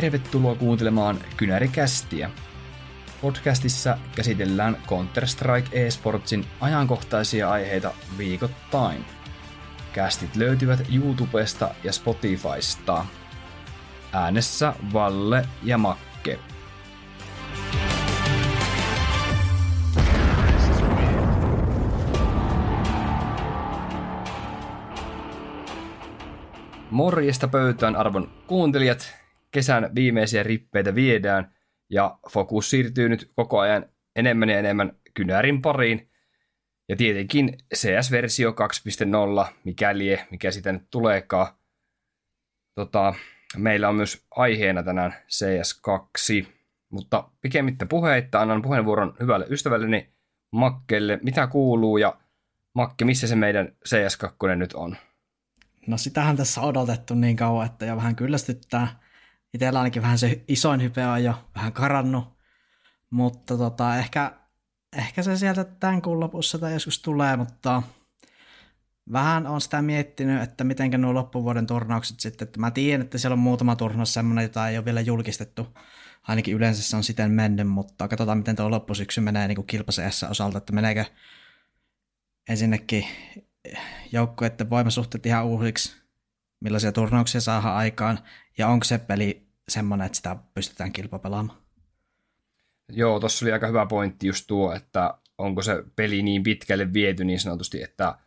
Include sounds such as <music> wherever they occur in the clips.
Tervetuloa kuuntelemaan Kynärikästiä. Podcastissa käsitellään Counter-Strike eSportsin ajankohtaisia aiheita viikoittain. Kästit löytyvät YouTubesta ja Spotifysta. Äänessä Valle ja Makke. Morjesta pöytään arvon kuuntelijat. Kesän viimeisiä rippeitä viedään ja fokus siirtyy nyt koko ajan enemmän ja enemmän kynärin pariin. Ja tietenkin CS-versio 2.0, mikäli mikä sitä nyt tuleekaan. Tota, meillä on myös aiheena tänään CS2, mutta pikemmittä puheitta annan puheenvuoron hyvälle ystävälleni Makkelle. Mitä kuuluu ja Makke, missä se meidän CS2 nyt on? No sitähän tässä on odotettu niin kauan, että jo vähän kyllästyttää. Itsellä ainakin vähän se isoin hype on jo vähän karannut, mutta tota, ehkä, ehkä se sieltä tämän kuun lopussa tai joskus tulee, mutta vähän on sitä miettinyt, että miten nuo loppuvuoden turnaukset sitten, että mä tiedän, että siellä on muutama turnaus semmoinen, jota ei ole vielä julkistettu, ainakin yleensä se on siten mennyt, mutta katsotaan miten tuo loppusyksy menee niin kilpaseessa osalta, että meneekö ensinnäkin joukkueiden voimasuhteet ihan uusiksi, millaisia turnauksia saadaan aikaan, ja onko se peli semmoinen, että sitä pystytään kilpapelaamaan? Joo, tuossa oli aika hyvä pointti just tuo, että onko se peli niin pitkälle viety niin sanotusti, että,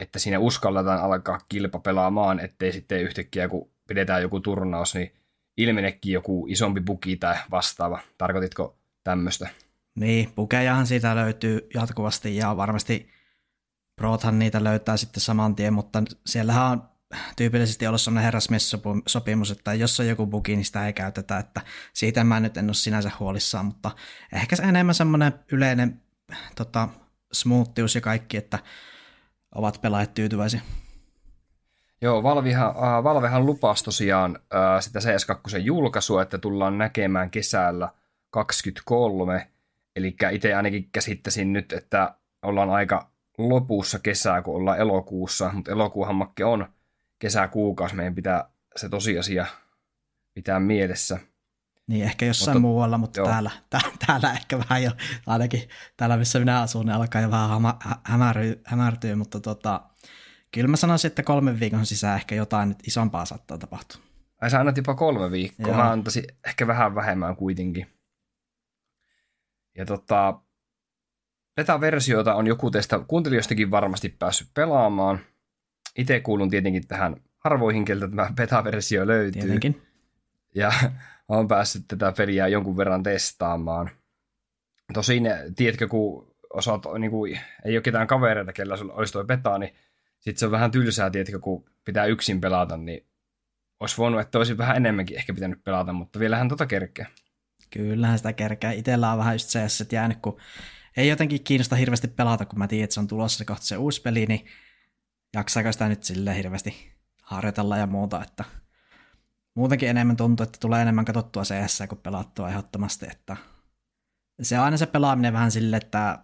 että siinä uskalletaan alkaa kilpapelaamaan, ettei sitten yhtäkkiä kun pidetään joku turnaus, niin ilmenekin joku isompi buki tai vastaava. Tarkoititko tämmöistä? Niin, bukejahan siitä löytyy jatkuvasti ja varmasti Prothan niitä löytää sitten saman tien, mutta siellähän on tyypillisesti ollut sellainen herrasmies-sopimus, että jos on joku bugi, niin sitä ei käytetä, että siitä mä nyt en ole sinänsä huolissaan, mutta ehkä se enemmän semmoinen yleinen tota, smoothius ja kaikki, että ovat pelaajat tyytyväisiä. Joo, Valvihan, äh, Valvehan lupasi tosiaan äh, sitä CS2 julkaisua, että tullaan näkemään kesällä 23, eli itse ainakin käsittäisin nyt, että ollaan aika lopussa kesää, kun ollaan elokuussa, mutta elokuuhan makke on kesäkuukausi, meidän pitää se tosiasia pitää mielessä. Niin, ehkä jossain mutta, muualla, mutta täällä, täällä, täällä ehkä vähän jo, ainakin täällä missä minä asun, niin alkaa jo vähän hämärtyä, hämärtyä mutta tota, kyllä mä sanoisin, että kolmen viikon sisään ehkä jotain nyt isompaa saattaa tapahtua. Ai sä annat jopa kolme viikkoa, Joo. mä antaisin ehkä vähän vähemmän kuitenkin. Ja tota, Beta-versiota on joku teistä kuuntelijoistakin varmasti päässyt pelaamaan. Itse kuulun tietenkin tähän harvoihin, keltä tämä beta-versio löytyy. Tietenkin. Ja <laughs> olen päässyt tätä peliä jonkun verran testaamaan. Tosin, tiedätkö, kun osaat, niin kuin, ei ole ketään kavereita, kellä olisi tuo beta, niin sitten se on vähän tylsää, tiedätkö, kun pitää yksin pelata, niin olisi voinut, että olisi vähän enemmänkin ehkä pitänyt pelata, mutta vielähän tota kerkeä. Kyllähän sitä kerkeä. Itellä on vähän just se, että jäänyt, kun ei jotenkin kiinnosta hirveästi pelata, kun mä tiedän, että se on tulossa se kohta se uusi peli, niin jaksaako sitä nyt sille hirveästi harjoitella ja muuta, että muutenkin enemmän tuntuu, että tulee enemmän katsottua CS kuin pelattua ehdottomasti, että se on aina se pelaaminen vähän sille, että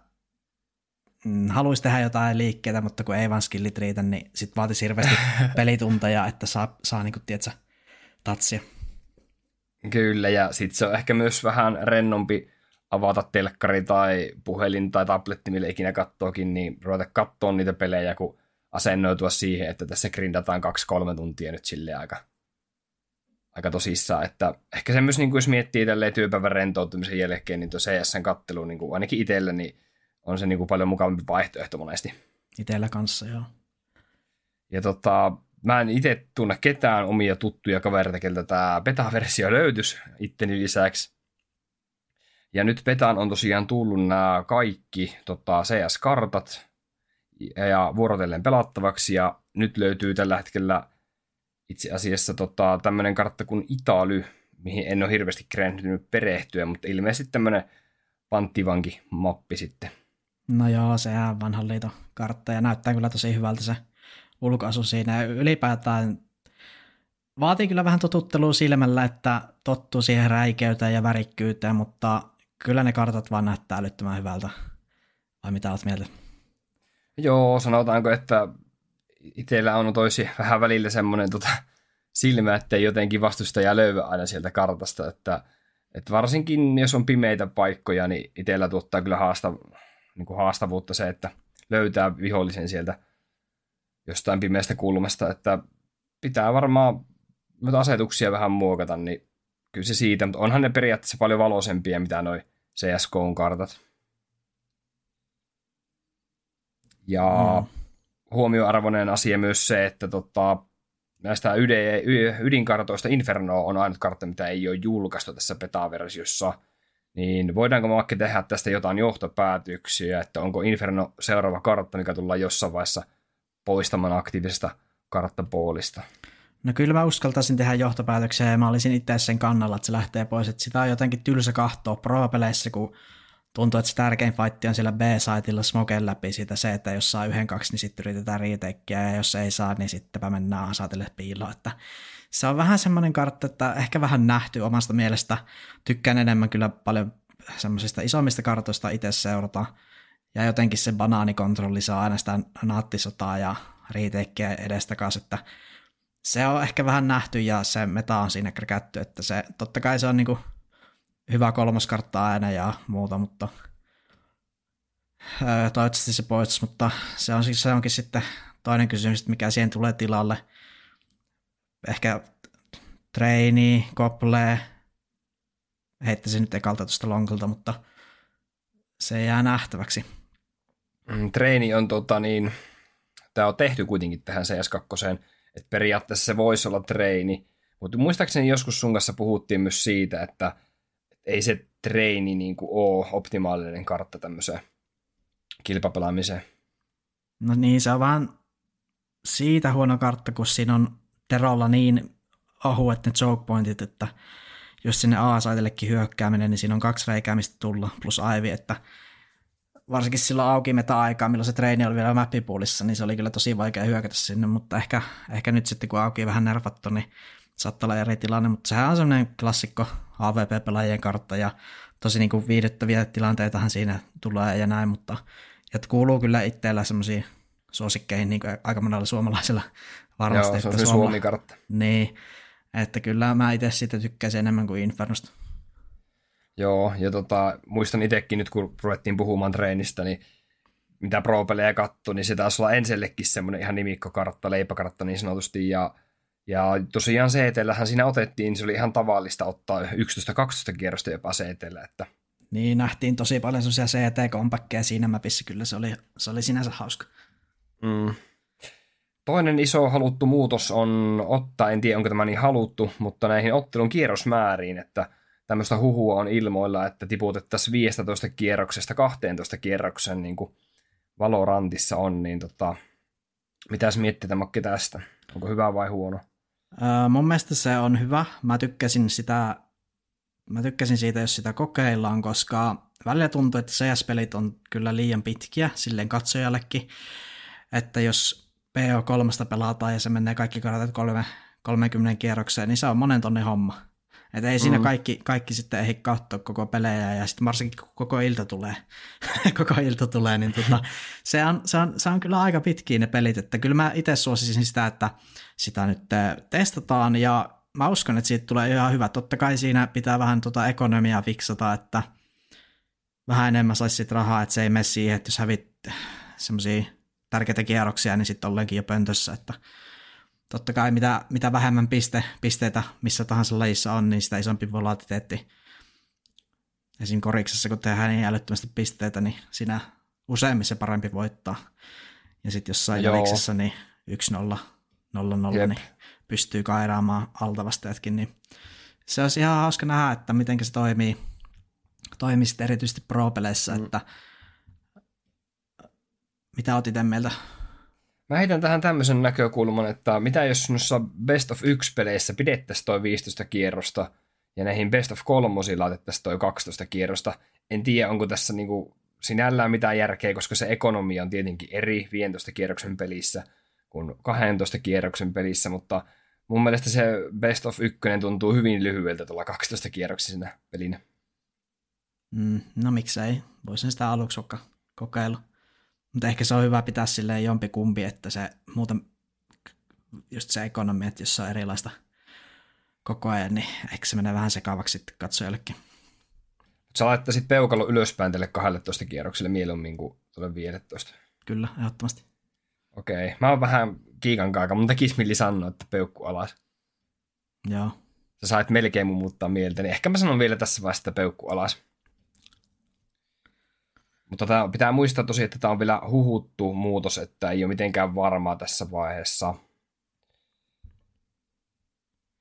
mm, haluaisi tehdä jotain liikkeitä, mutta kun ei vaan skillit riitä, niin sit vaatisi hirveästi <laughs> pelitunteja, että saa, saa niin kuin, tiedätkö, tatsia. Kyllä, ja sitten se on ehkä myös vähän rennompi avata telkkari tai puhelin tai tabletti, millä ikinä kattookin, niin ruveta katsoa niitä pelejä, kun asennoitua siihen, että tässä grindataan kaksi-kolme tuntia nyt sille aika, aika tosissaan. Että ehkä se myös, niin kuin jos miettii tälleen työpäivän rentoutumisen jälkeen, niin tuo CSN kattelu niin kuin ainakin itsellä, niin on se niin kuin paljon mukavampi vaihtoehto monesti. Itellä kanssa, joo. Ja tota, mä en itse tunne ketään omia tuttuja kavereita, keltä tämä beta-versio löytyisi itteni lisäksi. Ja nyt Petaan on tosiaan tullut nämä kaikki tota, CS-kartat ja vuorotellen pelattavaksi, ja nyt löytyy tällä hetkellä itse asiassa tota, tämmöinen kartta kuin Italy, mihin en ole hirveästi kerentynyt perehtyä, mutta ilmeisesti tämmöinen panttivanki-mappi sitten. No joo, sehän vanhan liiton kartta, ja näyttää kyllä tosi hyvältä se ulkoasu siinä. Ylipäätään vaatii kyllä vähän totuttelua silmällä, että tottuu siihen räikeyteen ja värikkyyteen, mutta kyllä ne kartat vaan näyttää älyttömän hyvältä. Vai mitä olet mieltä? Joo, sanotaanko, että itsellä on toisi vähän välillä semmoinen tota, silmä, ettei jotenkin vastustaja löyvä aina sieltä kartasta, että, että varsinkin jos on pimeitä paikkoja, niin itsellä tuottaa kyllä haasta, niin kuin haastavuutta se, että löytää vihollisen sieltä jostain pimeästä kulmasta, että pitää varmaan asetuksia vähän muokata, niin kyllä se siitä, mutta onhan ne periaatteessa paljon valoisempia, mitä noi CSK-kartat. Ja mm. huomioarvoinen asia myös se, että tota, näistä ydinkartoista Inferno on ainut kartta, mitä ei ole julkaistu tässä beta-versiossa. Niin voidaanko me vaikka tehdä tästä jotain johtopäätöksiä, että onko Inferno seuraava kartta, mikä tullaan jossain vaiheessa poistamaan aktiivisesta karttapoolista? No kyllä mä uskaltaisin tehdä johtopäätöksiä ja mä olisin itse sen kannalla, että se lähtee pois. Että sitä on jotenkin tylsä kahtoa pro-peleissä, kun tuntuu, että se tärkein fight on siellä B-saitilla smoken läpi siitä se, että jos saa yhden kaksi, niin sitten yritetään riitekkiä ja jos ei saa, niin sittenpä mennään asaatille piiloon. Että se on vähän semmoinen kartta, että ehkä vähän nähty omasta mielestä. Tykkään enemmän kyllä paljon semmoisista isommista kartoista itse seurata. Ja jotenkin se banaanikontrolli saa aina sitä naattisotaa ja riitekkiä edestakaisin, että se on ehkä vähän nähty ja se meta on siinä kräkätty, että se totta kai se on niinku hyvä kolmoskartta aina ja muuta, mutta toivottavasti se poistus, mutta se, on, se onkin sitten toinen kysymys, mikä siihen tulee tilalle. Ehkä treini, kople, heittäisin nyt ekalta tuosta lonkalta, mutta se jää nähtäväksi. Mm, treini on tota niin, tämä on tehty kuitenkin tähän CS2, että periaatteessa se voisi olla treini, mutta muistaakseni joskus sun kanssa puhuttiin myös siitä, että ei se treini niin kuin ole optimaalinen kartta tämmöiseen kilpapelaamiseen. No niin, se on vaan siitä huono kartta, kun siinä on Terolla niin ohuet ne choke pointit, että jos sinne A-saitellekin hyökkääminen, niin siinä on kaksi reikää, mistä tulla, plus aivi, että varsinkin silloin auki meta-aikaa, milloin se treeni oli vielä mappipuolissa, niin se oli kyllä tosi vaikea hyökätä sinne, mutta ehkä, ehkä nyt sitten kun auki vähän nervattu, niin saattaa olla eri tilanne, mutta sehän on semmoinen klassikko AVP-pelaajien kartta ja tosi niin kuin viihdyttäviä tilanteitahan siinä tulee ja näin, mutta ja kuuluu kyllä itseellä semmoisiin suosikkeihin niin kuin aika monella suomalaisella varmasti. Joo, se on se Suomi-kartta. Niin, että kyllä mä itse siitä tykkäisin enemmän kuin Infernosta. Joo, ja tota, muistan itsekin nyt, kun ruvettiin puhumaan treenistä, niin mitä pro-pelejä katsoi, niin se taisi olla ensellekin semmoinen ihan nimikkokartta, leipäkartta niin sanotusti, ja ja tosiaan CTllähän siinä otettiin, se oli ihan tavallista ottaa 11-12 kierrosta jopa CTllä, että niin, nähtiin tosi paljon sellaisia CT-kompakkeja siinä mapissa, kyllä se oli, se oli sinänsä hauska. Mm. Toinen iso haluttu muutos on ottaa, en tiedä onko tämä niin haluttu, mutta näihin ottelun kierrosmääriin, että tämmöistä huhua on ilmoilla, että tiputettaisiin 15 kierroksesta 12 kierroksen niin kuin Valorantissa on, niin tota, mitäs miettii Makki tästä? Onko hyvä vai huono? Mun mielestä se on hyvä. Mä tykkäsin sitä mä tykkäsin siitä, jos sitä kokeillaan, koska välillä tuntuu, että CS-pelit on kyllä liian pitkiä silleen katsojallekin, että jos PO3 pelataan ja se menee kaikki kartat kolme, 30 kierrokseen, niin se on monen tonnin homma. Että ei siinä mm. kaikki, kaikki sitten ehdi katsoa koko pelejä ja sitten varsinkin kun koko ilta tulee, <laughs> koko ilta tulee, niin tota, se, on, se, on, se on kyllä aika pitkiä ne pelit, että kyllä mä itse suosisin sitä, että sitä nyt testataan ja mä uskon, että siitä tulee ihan hyvä. Totta kai siinä pitää vähän tota ekonomiaa fiksata, että vähän enemmän saisi sit rahaa, että se ei mene siihen, että jos hävit semmoisia tärkeitä kierroksia, niin sitten ollenkin jo pöntössä, että totta kai mitä, mitä vähemmän piste, pisteitä missä tahansa lajissa on, niin sitä isompi volatiliteetti. Esim. koriksessa, kun tehdään niin älyttömästi pisteitä, niin siinä useimmin se parempi voittaa. Ja sitten jossain jaliksessa niin 1-0, 0-0, niin pystyy kairaamaan altavastajatkin, niin se olisi ihan hauska nähdä, että miten se toimii, toimii sitten erityisesti pro-peleissä, mm. että mitä otit mieltä? Mä heitän tähän tämmöisen näkökulman, että mitä jos noissa Best of 1-peleissä pidettäisiin toi 15 kierrosta ja näihin Best of 3 laitettaisiin toi 12 kierrosta. En tiedä, onko tässä niinku sinällään mitään järkeä, koska se ekonomia on tietenkin eri 15 kierroksen pelissä kuin 12 kierroksen pelissä, mutta mun mielestä se Best of 1 tuntuu hyvin lyhyeltä tuolla 12 kierroksisena pelinä. Mm, no miksei, voisin sitä aluksi kokeilla. Mutta ehkä se on hyvä pitää silleen jompi kumpi, että se muuten just se ekonomi, että jos on erilaista koko ajan, niin ehkä se menee vähän sekavaksi sitten katsojallekin. Sä laittaisit peukalo ylöspäin tälle 12 kierrokselle mieluummin kuin tuolle 15. Kyllä, ehdottomasti. Okei. Okay. Mä oon vähän kiikan kaaka, mutta tekis milli sanoa, että peukku alas. Joo. Sä sait melkein mun muuttaa mieltä, niin ehkä mä sanon vielä tässä vaiheessa, että peukku alas. Mutta tämä pitää muistaa tosiaan, että tämä on vielä huhuttu muutos, että ei ole mitenkään varmaa tässä vaiheessa.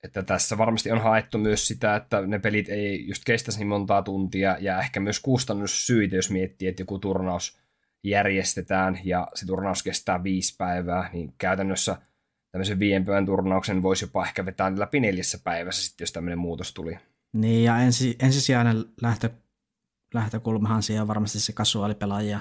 Että tässä varmasti on haettu myös sitä, että ne pelit ei just kestäisi niin montaa tuntia, ja ehkä myös kustannussyitä, jos miettii, että joku turnaus järjestetään, ja se turnaus kestää viisi päivää, niin käytännössä tämmöisen viiden päivän turnauksen voisi jopa ehkä vetää läpi neljässä päivässä, sitten, jos tämmöinen muutos tuli. Niin, ja ensi, ensisijainen lähtö, lähtökulmahan siihen on varmasti se kasuaalipelaajia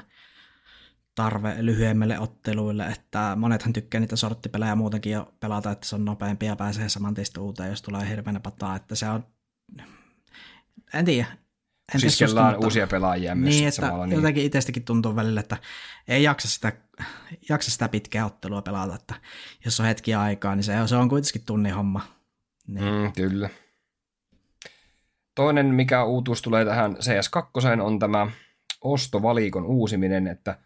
tarve lyhyemmille otteluille, että monethan tykkää niitä sorttipelejä muutenkin jo pelata, että se on nopeampi ja pääsee saman tien uuteen, jos tulee hirveänä pataa, että se on, en tiedä. En siis kellaan uusia pelaajia myös niin, että samalla, niin. jotenkin itsestäkin tuntuu välillä, että ei jaksa sitä, jaksa sitä pitkää ottelua pelata, että jos on hetki aikaa, niin se, se on kuitenkin tunnin homma. Niin. Mm, kyllä. Toinen, mikä uutuus tulee tähän CS2, on tämä ostovalikon uusiminen, että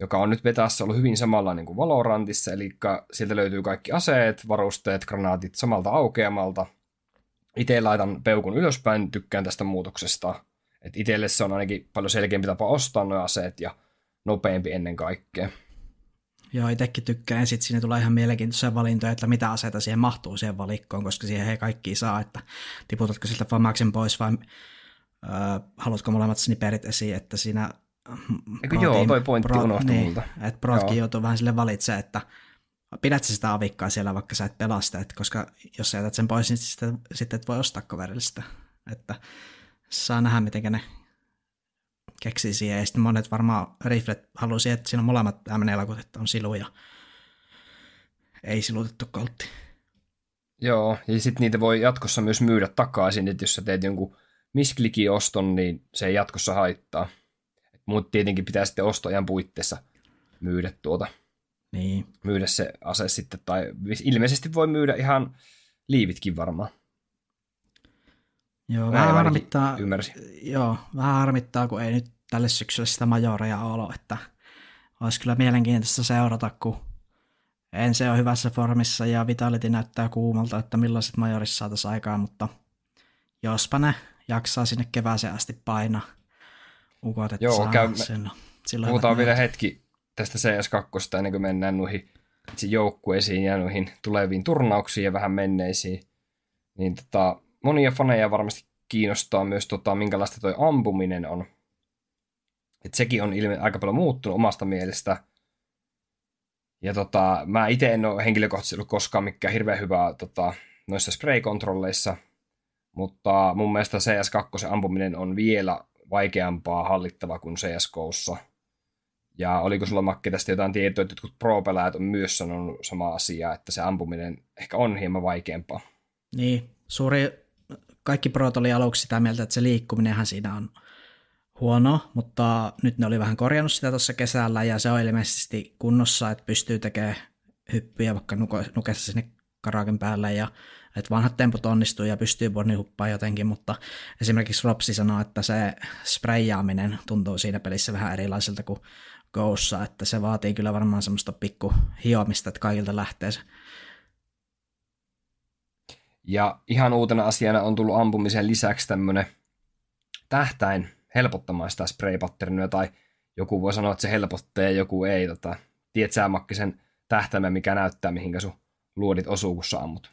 joka on nyt vetässä ollut hyvin samanlainen kuin Valorantissa, eli sieltä löytyy kaikki aseet, varusteet, granaatit samalta aukeamalta. Itse laitan peukun ylöspäin, tykkään tästä muutoksesta. Et itselle se on ainakin paljon selkeämpi tapa ostaa nuo aseet ja nopeampi ennen kaikkea. Joo, itsekin tykkään. Sitten siinä tulee ihan mielenkiintoisia valintoja, että mitä aseita siihen mahtuu siihen valikkoon, koska siihen ei kaikki saa, että tiputatko siltä Famaksen pois vai äh, haluatko molemmat sniperit esiin, että siinä Eikö joo, toi pointti pro, unohtui niin, multa. Että protkin joutuu vähän sille valitsemaan, että pidät sitä avikkaa siellä, vaikka sä et pelasta, että koska jos sä jätät sen pois, niin sitten, sitten et voi ostaa kaverille sitä. Että saa nähdä, miten ne keksii siihen. Ja sitten monet varmaan riflet haluaisi, että siinä on molemmat M4-lakut, että on silu ja ei silutettu koltti. Joo, ja sitten niitä voi jatkossa myös myydä takaisin, että jos sä teet jonkun misklikioston, niin se ei jatkossa haittaa. Mutta tietenkin pitää sitten ostoajan puitteissa myydä tuota. Niin. Myydä se ase sitten, tai ilmeisesti voi myydä ihan liivitkin varmaan. Joo, vähän harmittaa, ymmärsin. joo, vähän harmittaa, kun ei nyt tälle syksyllä sitä majoria ole, että olisi kyllä mielenkiintoista seurata, kun en se ole hyvässä formissa ja Vitality näyttää kuumalta, että millaiset majorissa saataisiin aikaan, mutta jospa ne jaksaa sinne kevääseen asti painaa ukot, että Joo, käy, sen, silloin puhutaan vielä hetki tästä CS2 ennen kuin mennään noihin joukkueisiin ja noihin tuleviin turnauksiin ja vähän menneisiin. Niin tota, monia faneja varmasti kiinnostaa myös, tota, minkälaista toi ampuminen on. Et sekin on ilme, aika paljon muuttunut omasta mielestä. Ja tota, mä itse en ole henkilökohtaisesti ollut koskaan mikään hirveän hyvää tota, noissa spray-kontrolleissa, mutta mun mielestä CS2 ampuminen on vielä vaikeampaa hallittavaa kuin CSGOssa. Ja oliko sulla Makke tästä jotain tietoa, että jotkut pro on myös sanonut sama asia, että se ampuminen ehkä on hieman vaikeampaa? Niin, suuri, kaikki pro oli aluksi sitä mieltä, että se liikkuminenhan siinä on huono, mutta nyt ne oli vähän korjannut sitä tuossa kesällä ja se on ilmeisesti kunnossa, että pystyy tekemään hyppyjä vaikka nukessa sinne karaken päälle ja että vanhat temput onnistuu ja pystyy huppaa jotenkin, mutta esimerkiksi Ropsi sanoo, että se sprayaaminen tuntuu siinä pelissä vähän erilaiselta kuin Goossa, että se vaatii kyllä varmaan semmoista pikku hiomista, että kaikilta lähtee se. Ja ihan uutena asiana on tullut ampumisen lisäksi tämmöinen tähtäin helpottamaan sitä spray tai joku voi sanoa, että se helpottaa ja joku ei. Tota, tiedät sä Makki sen tähtäimen, mikä näyttää, mihinkä sun luodit osuu, kun sä ammut?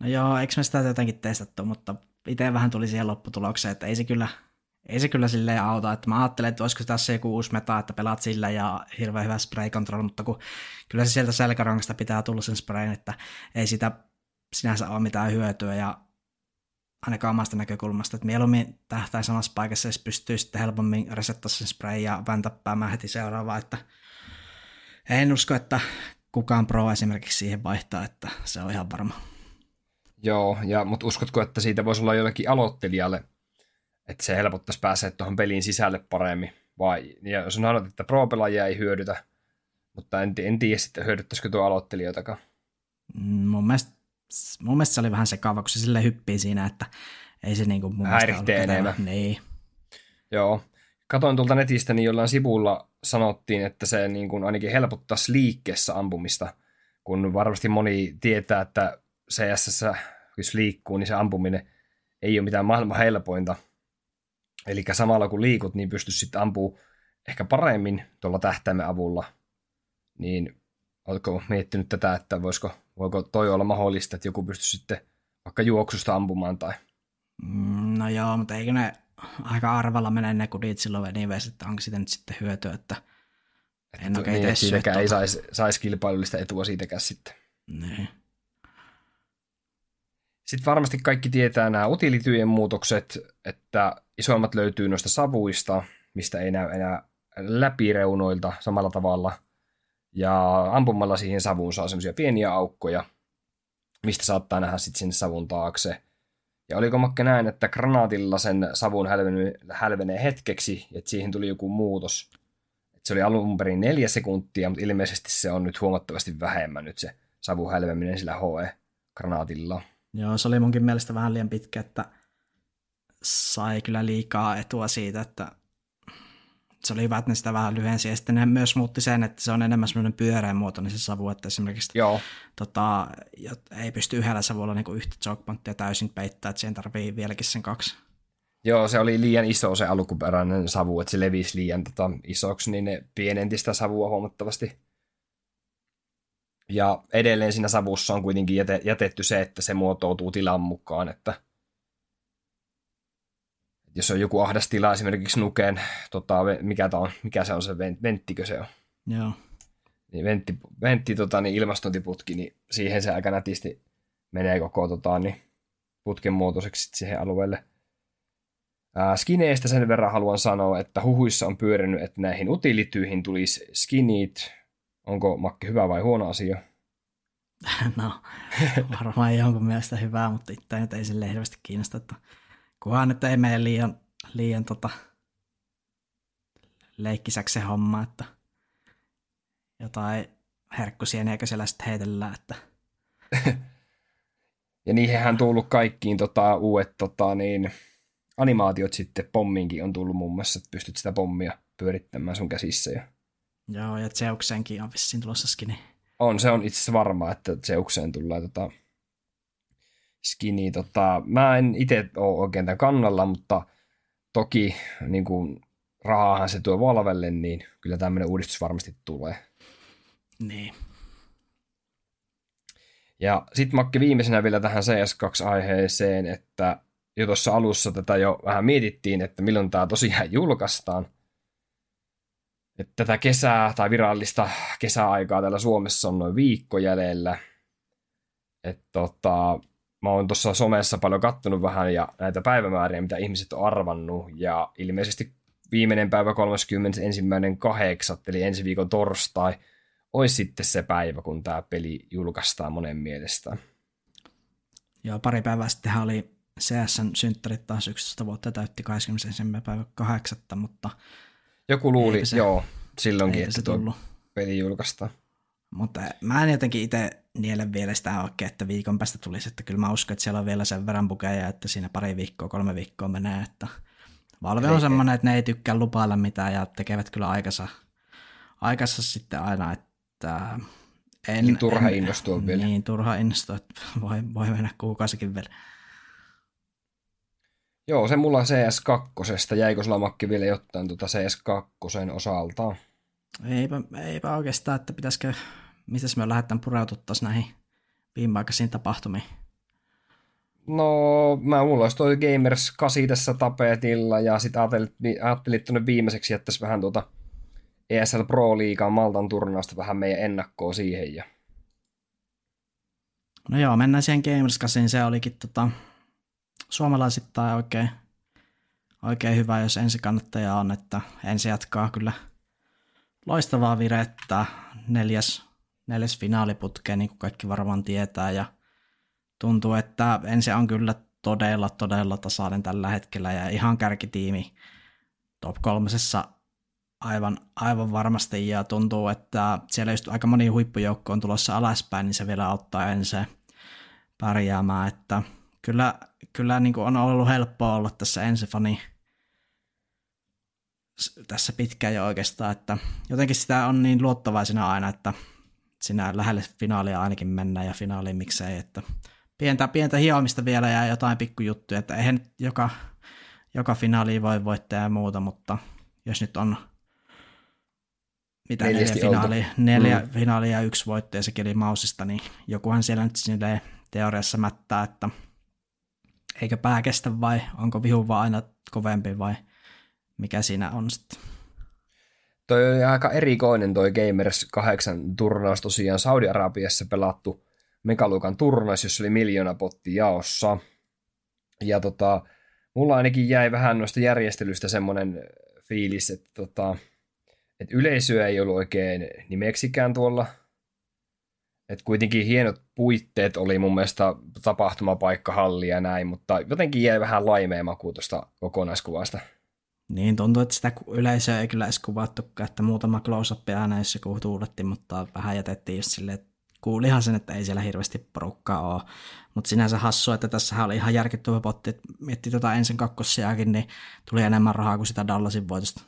No joo, eikö me sitä jotenkin testattu, mutta itse vähän tuli siihen lopputulokseen, että ei se kyllä, ei se kyllä silleen auta, että mä ajattelin, että olisiko tässä joku uusi meta, että pelaat sillä ja hirveän hyvä spray control, mutta kun kyllä se sieltä selkärangasta pitää tulla sen sprayin, että ei sitä sinänsä ole mitään hyötyä ja ainakaan omasta näkökulmasta, että mieluummin tähtää samassa paikassa, jos pystyy sitten helpommin resettaa sen spray ja väntäppäämään heti seuraavaa, että en usko, että kukaan pro esimerkiksi siihen vaihtaa, että se on ihan varma. Joo, ja, mutta uskotko, että siitä voisi olla jollekin aloittelijalle, että se helpottaisi pääsee tuohon peliin sisälle paremmin? Vai, ja jos on että pro-pelaajia ei hyödytä, mutta en, en tiedä sitten hyödyttäisikö tuo aloittelijoitakaan. Mm, mun mielestä, mun mielestä se oli vähän sekava, kun se sille hyppii siinä, että ei se niinku mun Häiritsee enemmän. Niin. Joo. Katoin tuolta netistä, niin jollain sivulla sanottiin, että se niin kuin ainakin helpottaisi liikkeessä ampumista, kun varmasti moni tietää, että CSS, jos liikkuu, niin se ampuminen ei ole mitään maailman helpointa. Eli samalla kun liikut, niin pystyisi sitten ampuu ehkä paremmin tuolla tähtäimen avulla. Niin oletko miettinyt tätä, että voisiko, voiko toi olla mahdollista, että joku pystyisi sitten vaikka juoksusta ampumaan tai... Mm, no joo, mutta eikö ne aika arvalla mene ne kudit silloin anyways, että onko siitä nyt sitten hyötyä, että en oikein niin, että siitäkään ei saisi sais kilpailullista etua siitäkään sitten. Niin. Sitten varmasti kaikki tietää nämä utilityjen muutokset, että isoimmat löytyy noista savuista, mistä ei näy enää läpireunoilta samalla tavalla. Ja ampumalla siihen savuun saa semmoisia pieniä aukkoja, mistä saattaa nähdä sitten sinne savun taakse. Ja oliko Makke näin, että granaatilla sen savun hälvenee, hälvenee hetkeksi, että siihen tuli joku muutos. Että se oli alun perin neljä sekuntia, mutta ilmeisesti se on nyt huomattavasti vähemmän nyt se savun hälveminen sillä HE-granaatilla. Joo, se oli munkin mielestä vähän liian pitkä, että sai kyllä liikaa etua siitä, että se oli hyvä, että ne sitä vähän lyhensi. Ja sitten ne myös muutti sen, että se on enemmän semmoinen pyöreän muotoinen se savu, että esimerkiksi Joo. Tota, ei pysty yhdellä savulla niin yhtä chokepointtia täysin peittää, että siihen tarvii vieläkin sen kaksi. Joo, se oli liian iso se alkuperäinen savu, että se levisi liian tota, isoksi, niin ne pienenti sitä savua huomattavasti. Ja edelleen siinä savussa on kuitenkin jätetty se, että se muotoutuu tilan mukaan, että jos on joku ahdas tila esimerkiksi nukeen, tota, mikä, on, mikä se on se, venttikö se on? Joo. Niin ventti, ventti tota, niin ilmastointiputki, niin siihen se aika nätisti menee koko tota, niin putken muotoiseksi siihen alueelle. Ää, skineistä sen verran haluan sanoa, että huhuissa on pyörinyt, että näihin utilityihin tulisi skinit. Onko Makke hyvä vai huono asia? <laughs> No, varmaan jonkun mielestä hyvää, mutta itse nyt ei sille hirveästi kiinnosta, että kunhan nyt ei mene liian, liian tota, leikkisäksi se homma, että jotain herkkusieniäkö siellä sitten heitellään, että <laughs> ja niihinhän on tullut kaikkiin tota, uudet tota, niin, animaatiot sitten, pomminkin on tullut muun muassa, että pystyt sitä pommia pyörittämään sun käsissä. Ja... Joo, ja Zeuksenkin on vissiin tulossa skini. On, se on itse asiassa varmaa, että Zeukseen tulee tota, skini. Tota, mä en itse ole oikein tämän kannalla, mutta toki niin kuin, rahaahan se tuo Valvelle, niin kyllä tämmöinen uudistus varmasti tulee. Niin. Ja sitten Makke viimeisenä vielä tähän CS2-aiheeseen, että jo tuossa alussa tätä jo vähän mietittiin, että milloin tämä tosiaan julkaistaan. Että tätä kesää tai virallista kesäaikaa täällä Suomessa on noin viikko jäljellä. Että tota, mä oon tuossa somessa paljon kattonut vähän ja näitä päivämääriä, mitä ihmiset on arvannut. Ja ilmeisesti viimeinen päivä 31.8. eli ensi viikon torstai – olisi sitten se päivä, kun tämä peli julkaistaan monen mielestä. Joo, pari päivää sitten oli CSN synttärit taas 11 vuotta täytti 21. päivä 8. mutta... Joku luuli, se, joo, silloinkin, että se tuo peli julkaistaan. Mutta mä en jotenkin itse niele vielä sitä oikein, että viikon päästä tulisi, että kyllä mä uskon, että siellä on vielä sen verran bukeja, että siinä pari viikkoa, kolme viikkoa menee, että Valve on semmoinen, että ne ei tykkää lupailla mitään ja tekevät kyllä aikansa, aikansa sitten aina, että en, niin turha en, innostua vielä. Niin, turha innostua, että voi, voi mennä kuukausikin vielä. Joo, se mulla CS2. Jäikö sulla Makki vielä jotain tuota CS2 osalta? Eipä, eipä oikeastaan, että pitäisikö, mitäs me lähdetään pureututtaisiin näihin viimeaikaisiin tapahtumiin? No, mä mulla olisi toi Gamers 8 tässä tapetilla ja sitten ajattelin, ajattelin että viimeiseksi jättäisi vähän tuota ESL Pro Liigaan Maltan turnausta vähän meidän ennakkoa siihen. Ja... No joo, mennään siihen Gamerskasiin. Se olikin tota, suomalaisittain oikein, oikein hyvä, jos ensi kannattaja on, että ensi jatkaa kyllä loistavaa virettä. Neljäs, neljäs finaaliputke, niin kuin kaikki varmaan tietää, ja tuntuu, että ensi on kyllä todella, todella tasainen tällä hetkellä, ja ihan kärkitiimi top kolmosessa aivan, aivan varmasti. Ja tuntuu, että siellä just aika moni huippujoukko on tulossa alaspäin, niin se vielä auttaa ensin pärjäämään, että kyllä, kyllä niin kuin on ollut helppoa olla tässä ensifani tässä pitkään jo oikeastaan, että jotenkin sitä on niin luottavaisena aina, että sinä lähelle finaalia ainakin mennään ja finaaliin miksei, että pientä, pientä hioamista vielä ja jotain pikkujuttuja, että eihän joka, joka finaali voi voittaa ja muuta, mutta jos nyt on mitä neljä finaalia, neljä mm. finaalia ja yksi voittaja sekin oli Mausista, niin jokuhan siellä nyt sinne teoriassa mättää, että eikö pää kestä vai onko vihu vaan aina kovempi vai mikä siinä on sitten. Toi oli aika erikoinen toi Gamers 8 turnaus tosiaan Saudi-Arabiassa pelattu Megaluokan turnaus, jossa oli miljoona potti jaossa. Ja tota, mulla ainakin jäi vähän noista järjestelystä semmoinen fiilis, että tota, et yleisöä ei ollut oikein nimeksikään tuolla. Et kuitenkin hienot puitteet oli mun mielestä tapahtumapaikka, halli ja näin, mutta jotenkin jäi vähän laimea maku tuosta kokonaiskuvasta. Niin, tuntuu, että sitä yleisöä ei kyllä edes kuvattukaan, että muutama close-up ääneissä kun tuulettiin, mutta vähän jätettiin just silleen, että kuulihan sen, että ei siellä hirveästi porukkaa ole. Mutta sinänsä hassu, että tässä oli ihan järkyttävä potti, että miettii tota ensin kakkossiakin, niin tuli enemmän rahaa kuin sitä Dallasin voitosta.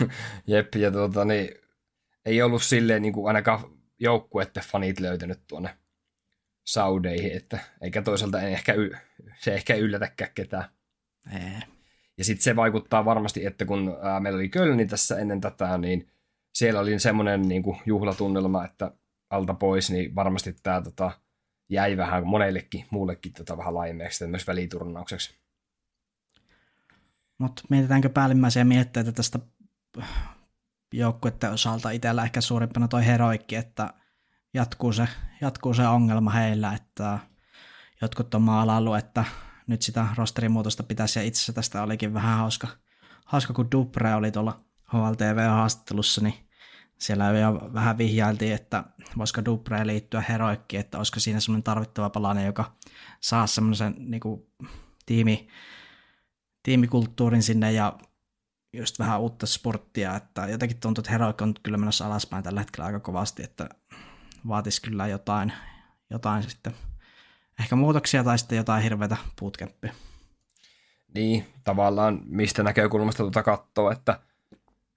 <laughs> Jep, ja tuota, niin, ei ollut silleen niin kuin ainakaan joukkuette fanit löytänyt tuonne Saudeihin, että eikä toisaalta en ehkä, se ehkä yllätäkään ketään. Ei. Ja sitten se vaikuttaa varmasti, että kun ää, meillä oli Kölni tässä ennen tätä, niin siellä oli semmoinen niin juhlatunnelma, että alta pois, niin varmasti tämä tota, jäi vähän monellekin muullekin tota, vähän laimeeksi, myös väliturnaukseksi. Mutta mietitäänkö päällimmäisiä mietteitä tästä joukkueiden osalta itsellä ehkä suurimpana toi heroikki, että jatkuu se, jatkuu se ongelma heillä, että jotkut on maalaillut, että nyt sitä rosterimuutosta pitäisi, ja itse asiassa tästä olikin vähän hauska, hauska kun Dubre oli tuolla HLTV-haastattelussa, niin siellä jo vähän vihjailtiin, että voisiko Dubre liittyä heroikkiin, että olisiko siinä semmoinen tarvittava palanen, joka saa semmoisen niin tiimi, tiimikulttuurin sinne ja just vähän uutta sporttia, että jotenkin tuntuu, että heroikki on kyllä menossa alaspäin tällä hetkellä aika kovasti, että vaatisi kyllä jotain, jotain sitten ehkä muutoksia tai sitten jotain hirveätä bootcampia. Niin, tavallaan mistä näkökulmasta tuota katsoo, että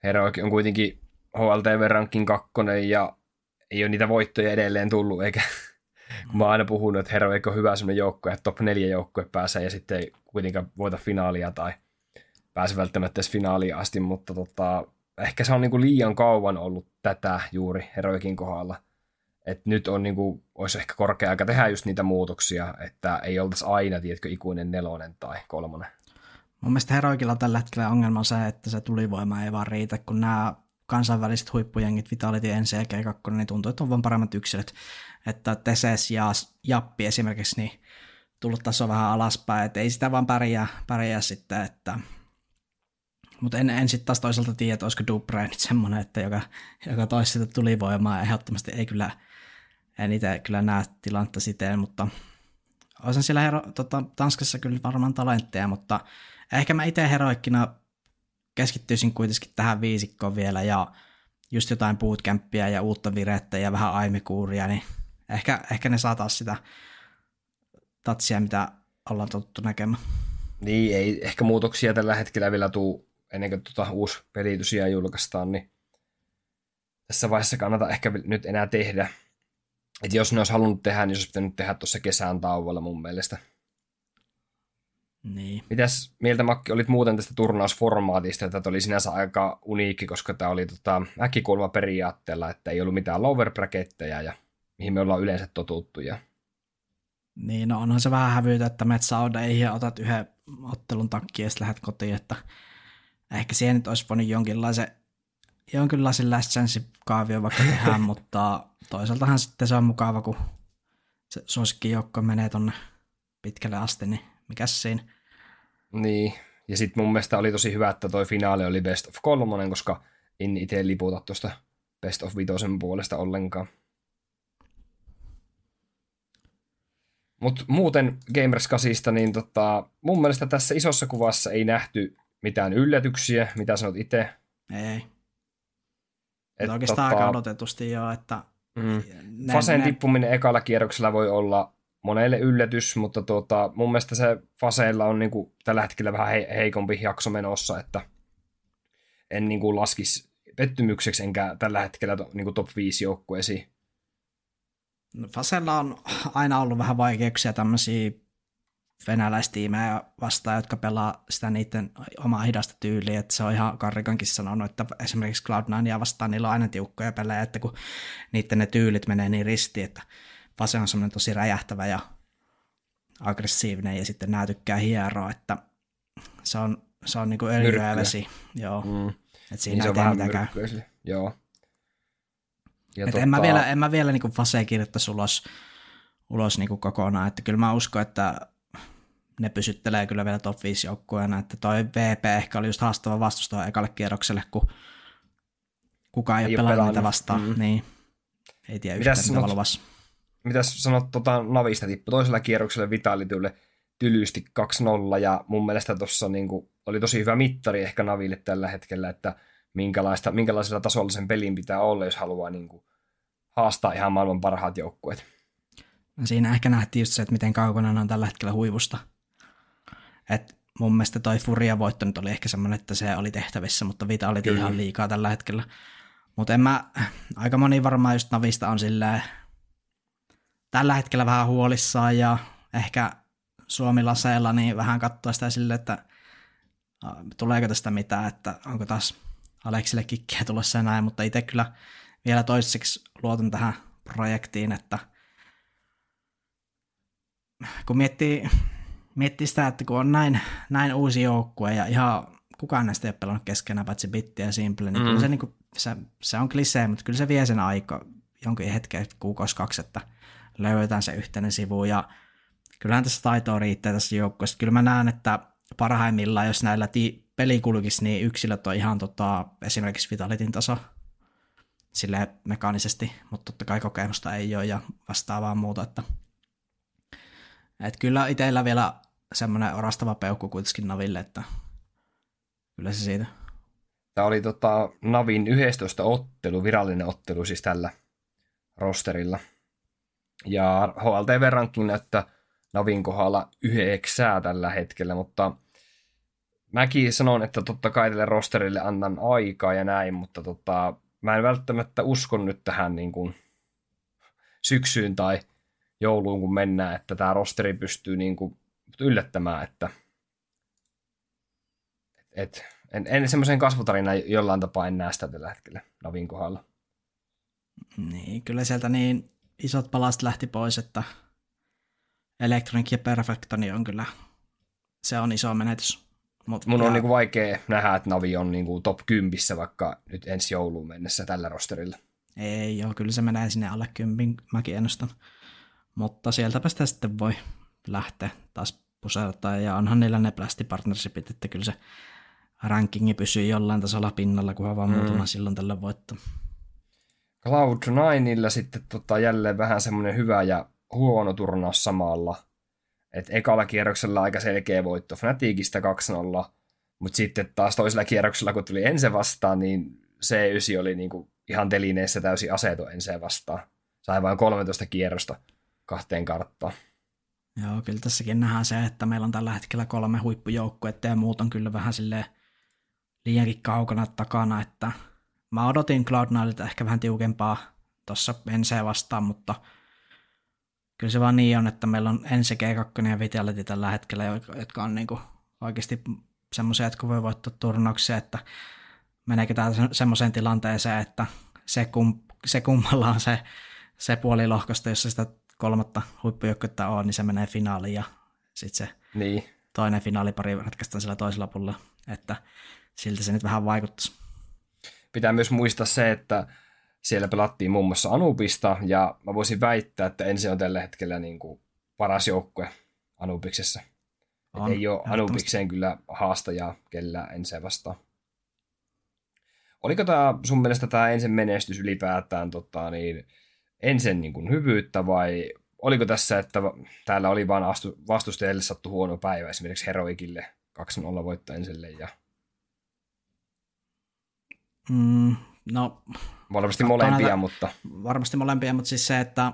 Heroic on kuitenkin HLTV-rankin kakkonen ja ei ole niitä voittoja edelleen tullut, eikä kun mä oon aina puhunut, että Heroic on hyvä sellainen joukkue, että top 4 joukkue pääsee ja sitten ei kuitenkaan voita finaalia tai pääse välttämättä edes finaaliin asti, mutta tota, ehkä se on niin kuin liian kauan ollut tätä juuri Heroikin kohdalla – että nyt on niin kuin, olisi ehkä korkea aika tehdä just niitä muutoksia, että ei oltaisi aina, tiedätkö, ikuinen nelonen tai kolmonen. Mun mielestä Heroikilla tällä hetkellä ongelma on se, että se tulivoima ei vaan riitä, kun nämä kansainväliset huippujengit, Vitality, NCG 2, niin tuntuu, että on vaan paremmat yksilöt. Että Teses ja Jappi esimerkiksi, niin tullut taso vähän alaspäin, että ei sitä vaan pärjää, pärjää sitten, että mutta en, en sitten taas toisaalta tiedä, että olisiko Dubre nyt semmoinen, että joka, joka toisi sitä tulivoimaa, ehdottomasti ei kyllä en itse kyllä näe tilannetta siten, mutta olisin siellä hero, tota, Tanskassa kyllä varmaan talentteja, mutta ehkä mä itse heroikkina keskittyisin kuitenkin tähän viisikkoon vielä ja just jotain bootcampia ja uutta virettä ja vähän aimikuuria, niin ehkä, ehkä ne saa taas sitä tatsia, mitä ollaan totuttu näkemään. Niin, ei ehkä muutoksia tällä hetkellä vielä tuu ennen kuin tuota uusi pelitys julkaistaan, niin tässä vaiheessa kannata ehkä nyt enää tehdä että jos ne olisi halunnut tehdä, niin se olisi pitänyt tehdä tuossa kesän tauolla mun mielestä. Niin. Mitäs mieltä Makki olit muuten tästä turnausformaatista, että tämä oli sinänsä aika uniikki, koska tämä oli tota, äkkikulma periaatteella, että ei ollut mitään lower bracketteja ja mihin me ollaan yleensä totuttu. Ja... Niin, no onhan se vähän hävyytä, että metsäauda ei otat yhden ottelun takki ja sitten lähdet kotiin, että ehkä siihen nyt olisi voinut jonkinlaisen, jonkinlaisen last chance kaavio vaikka tehdä, <laughs> mutta toisaaltahan sitten se on mukava, kun se suosikkijoukko menee tonne pitkälle asti, niin mikä siinä? Niin, ja sitten mun mielestä oli tosi hyvä, että toi finaali oli best of kolmonen, koska en itse liputa tuosta best of vitosen puolesta ollenkaan. Mutta muuten Gamers 8, niin tota, mun mielestä tässä isossa kuvassa ei nähty mitään yllätyksiä, mitä sanot itse Ei. Et oikeastaan tota, aika odotetusti jo, että... Mm. Ne, Faseen ne... tippuminen ekalla kierroksella voi olla monelle yllätys, mutta tuota, mun mielestä se Faseilla on niin kuin, tällä hetkellä vähän he, heikompi jakso menossa, että en niin kuin, laskisi pettymykseksi enkä tällä hetkellä niin kuin, top 5 joukkueisiin. No, Fasella on aina ollut vähän vaikeuksia tämmöisiä venäläistiimejä vastaan, jotka pelaa sitä niiden omaa hidasta tyyliä, että se on ihan Karrikankin sanonut, että esimerkiksi Cloud9 vastaan niillä on aina tiukkoja pelejä, että kun niiden ne tyylit menee niin ristiin, että Fase on semmoinen tosi räjähtävä ja aggressiivinen ja sitten nämä tykkää hieroa, että se on, se on niin kuin öljyä ja vesi. Joo. Mm. Et siinä niin ei tee mitään. Joo. Ja tota... en, mä vielä, en mä vielä niin Fase kirjoittaisi ulos, ulos niin kuin kokonaan, että kyllä mä uskon, että ne pysyttelee kyllä vielä top 5 joukkueena, että toi VP ehkä oli just haastava vastustaja ekalle kierrokselle, kun kukaan ei, ei ole pelannut niitä vastaan, mm. niin ei tiedä yhtään mitä luvassa. Mitäs sanot tota, Navista tippu toisella kierroksella Vitalitylle tylysti 2-0 ja mun mielestä tuossa niinku, oli tosi hyvä mittari ehkä Naville tällä hetkellä, että minkälaista, minkälaisella tasolla sen pelin pitää olla, jos haluaa niinku, haastaa ihan maailman parhaat joukkueet. No siinä ehkä nähtiin just se, että miten kaukana on tällä hetkellä huivusta. Et mun mielestä toi Furia-voitto nyt oli ehkä semmoinen, että se oli tehtävissä, mutta Vita oli ihan liikaa tällä hetkellä. Mutta en mä, aika moni varmaan just Navista on silleen, tällä hetkellä vähän huolissaan ja ehkä Suomi-laseella niin vähän katsoa sitä silleen, että tuleeko tästä mitään, että onko taas Aleksille kikkiä tulossa ja näin, mutta itse kyllä vielä toiseksi luotan tähän projektiin, että kun miettii, miettii sitä, että kun on näin, näin uusi joukkue ja ihan kukaan näistä ei ole pelannut keskenään, paitsi Bitti ja Simple, niin mm. kyllä se, niin kuin, se, se, on klisee, mutta kyllä se vie sen aika jonkin hetken, kuukausi kaksi, että löydetään se yhteinen sivu ja kyllähän tässä taitoa riittää tässä joukkueessa. Kyllä mä näen, että parhaimmillaan, jos näillä ti- peli kulkisi, niin yksilöt on ihan tota, esimerkiksi Vitalitin taso sille mekaanisesti, mutta totta kai kokemusta ei ole ja vastaavaa muuta, että et kyllä itsellä vielä semmoinen orastava peukku kuitenkin Naville, että kyllä se siitä. Tämä oli tota Navin 11 ottelu, virallinen ottelu siis tällä rosterilla. Ja HLTV-ranking näyttää Navin kohdalla yhdeksää tällä hetkellä, mutta mäkin sanon, että totta kai tälle rosterille annan aikaa ja näin, mutta tota, mä en välttämättä uskon nyt tähän niin kuin syksyyn tai jouluun, kun mennään, että tämä rosteri pystyy niin kuin yllättämään, että et, en, en semmoisen kasvutarina jollain tapaa en näe sitä tällä hetkellä Navin kohdalla. Niin, kyllä sieltä niin isot palastot lähti pois, että Electronic ja Perfectoni on kyllä, se on iso menetys. Mut, Mun ja... on niinku vaikea nähdä, että Navi on niinku top 10 vaikka nyt ensi jouluun mennessä tällä rosterilla. Ei joo, kyllä se menee sinne alle 10, mäkin ennustan. Mutta sieltäpä sitä sitten voi lähteä taas pusertaa, ja onhan niillä ne plastipartnershipit, että kyllä se rankingi pysyy jollain tasolla pinnalla, kunhan vaan mm. muutama silloin tällä voitto. Cloud9 sitten tota, jälleen vähän semmoinen hyvä ja huono turnaus samalla. Et ekalla kierroksella aika selkeä voitto Fnaticista 2-0, mutta sitten taas toisella kierroksella, kun tuli ensin vastaan, niin C9 oli niinku ihan telineessä täysin aseto ensin vastaan. Sai vain 13 kierrosta kahteen karttaan. Joo, kyllä tässäkin nähdään se, että meillä on tällä hetkellä kolme huippujoukkuetta ja muut on kyllä vähän silleen liiankin kaukana takana, että mä odotin Cloud9 ehkä vähän tiukempaa tuossa ensin vastaan, mutta kyllä se vaan niin on, että meillä on ensi G2 ja Vitality tällä hetkellä, jotka on niinku oikeasti semmoisia, jotka voi voittaa turnauksia, että meneekö tämä semmoiseen tilanteeseen, että se, kum, se kummalla on se, se puoli lohkosta, jossa sitä kolmatta huippujoukkuetta on, niin se menee finaaliin ja sitten se niin. toinen finaalipari ratkaistaan sillä toisella puolella, että siltä se nyt vähän vaikuttaisi. Pitää myös muistaa se, että siellä pelattiin muun muassa Anubista, ja mä voisin väittää, että ensi on tällä hetkellä niin kuin paras joukkue Anubiksessa. On, ei ole Anubikseen kyllä haastajaa kellään ensin vastaan. Oliko tämä sun mielestä tämä ensin menestys ylipäätään tota, niin, ensin niin kuin hyvyyttä vai oliko tässä, että täällä oli vain vastustajille sattu huono päivä esimerkiksi Heroikille 2-0 voitto ensille ja Mm, no, Varmasti molempia, näitä, mutta... Varmasti molempia, mutta siis se, että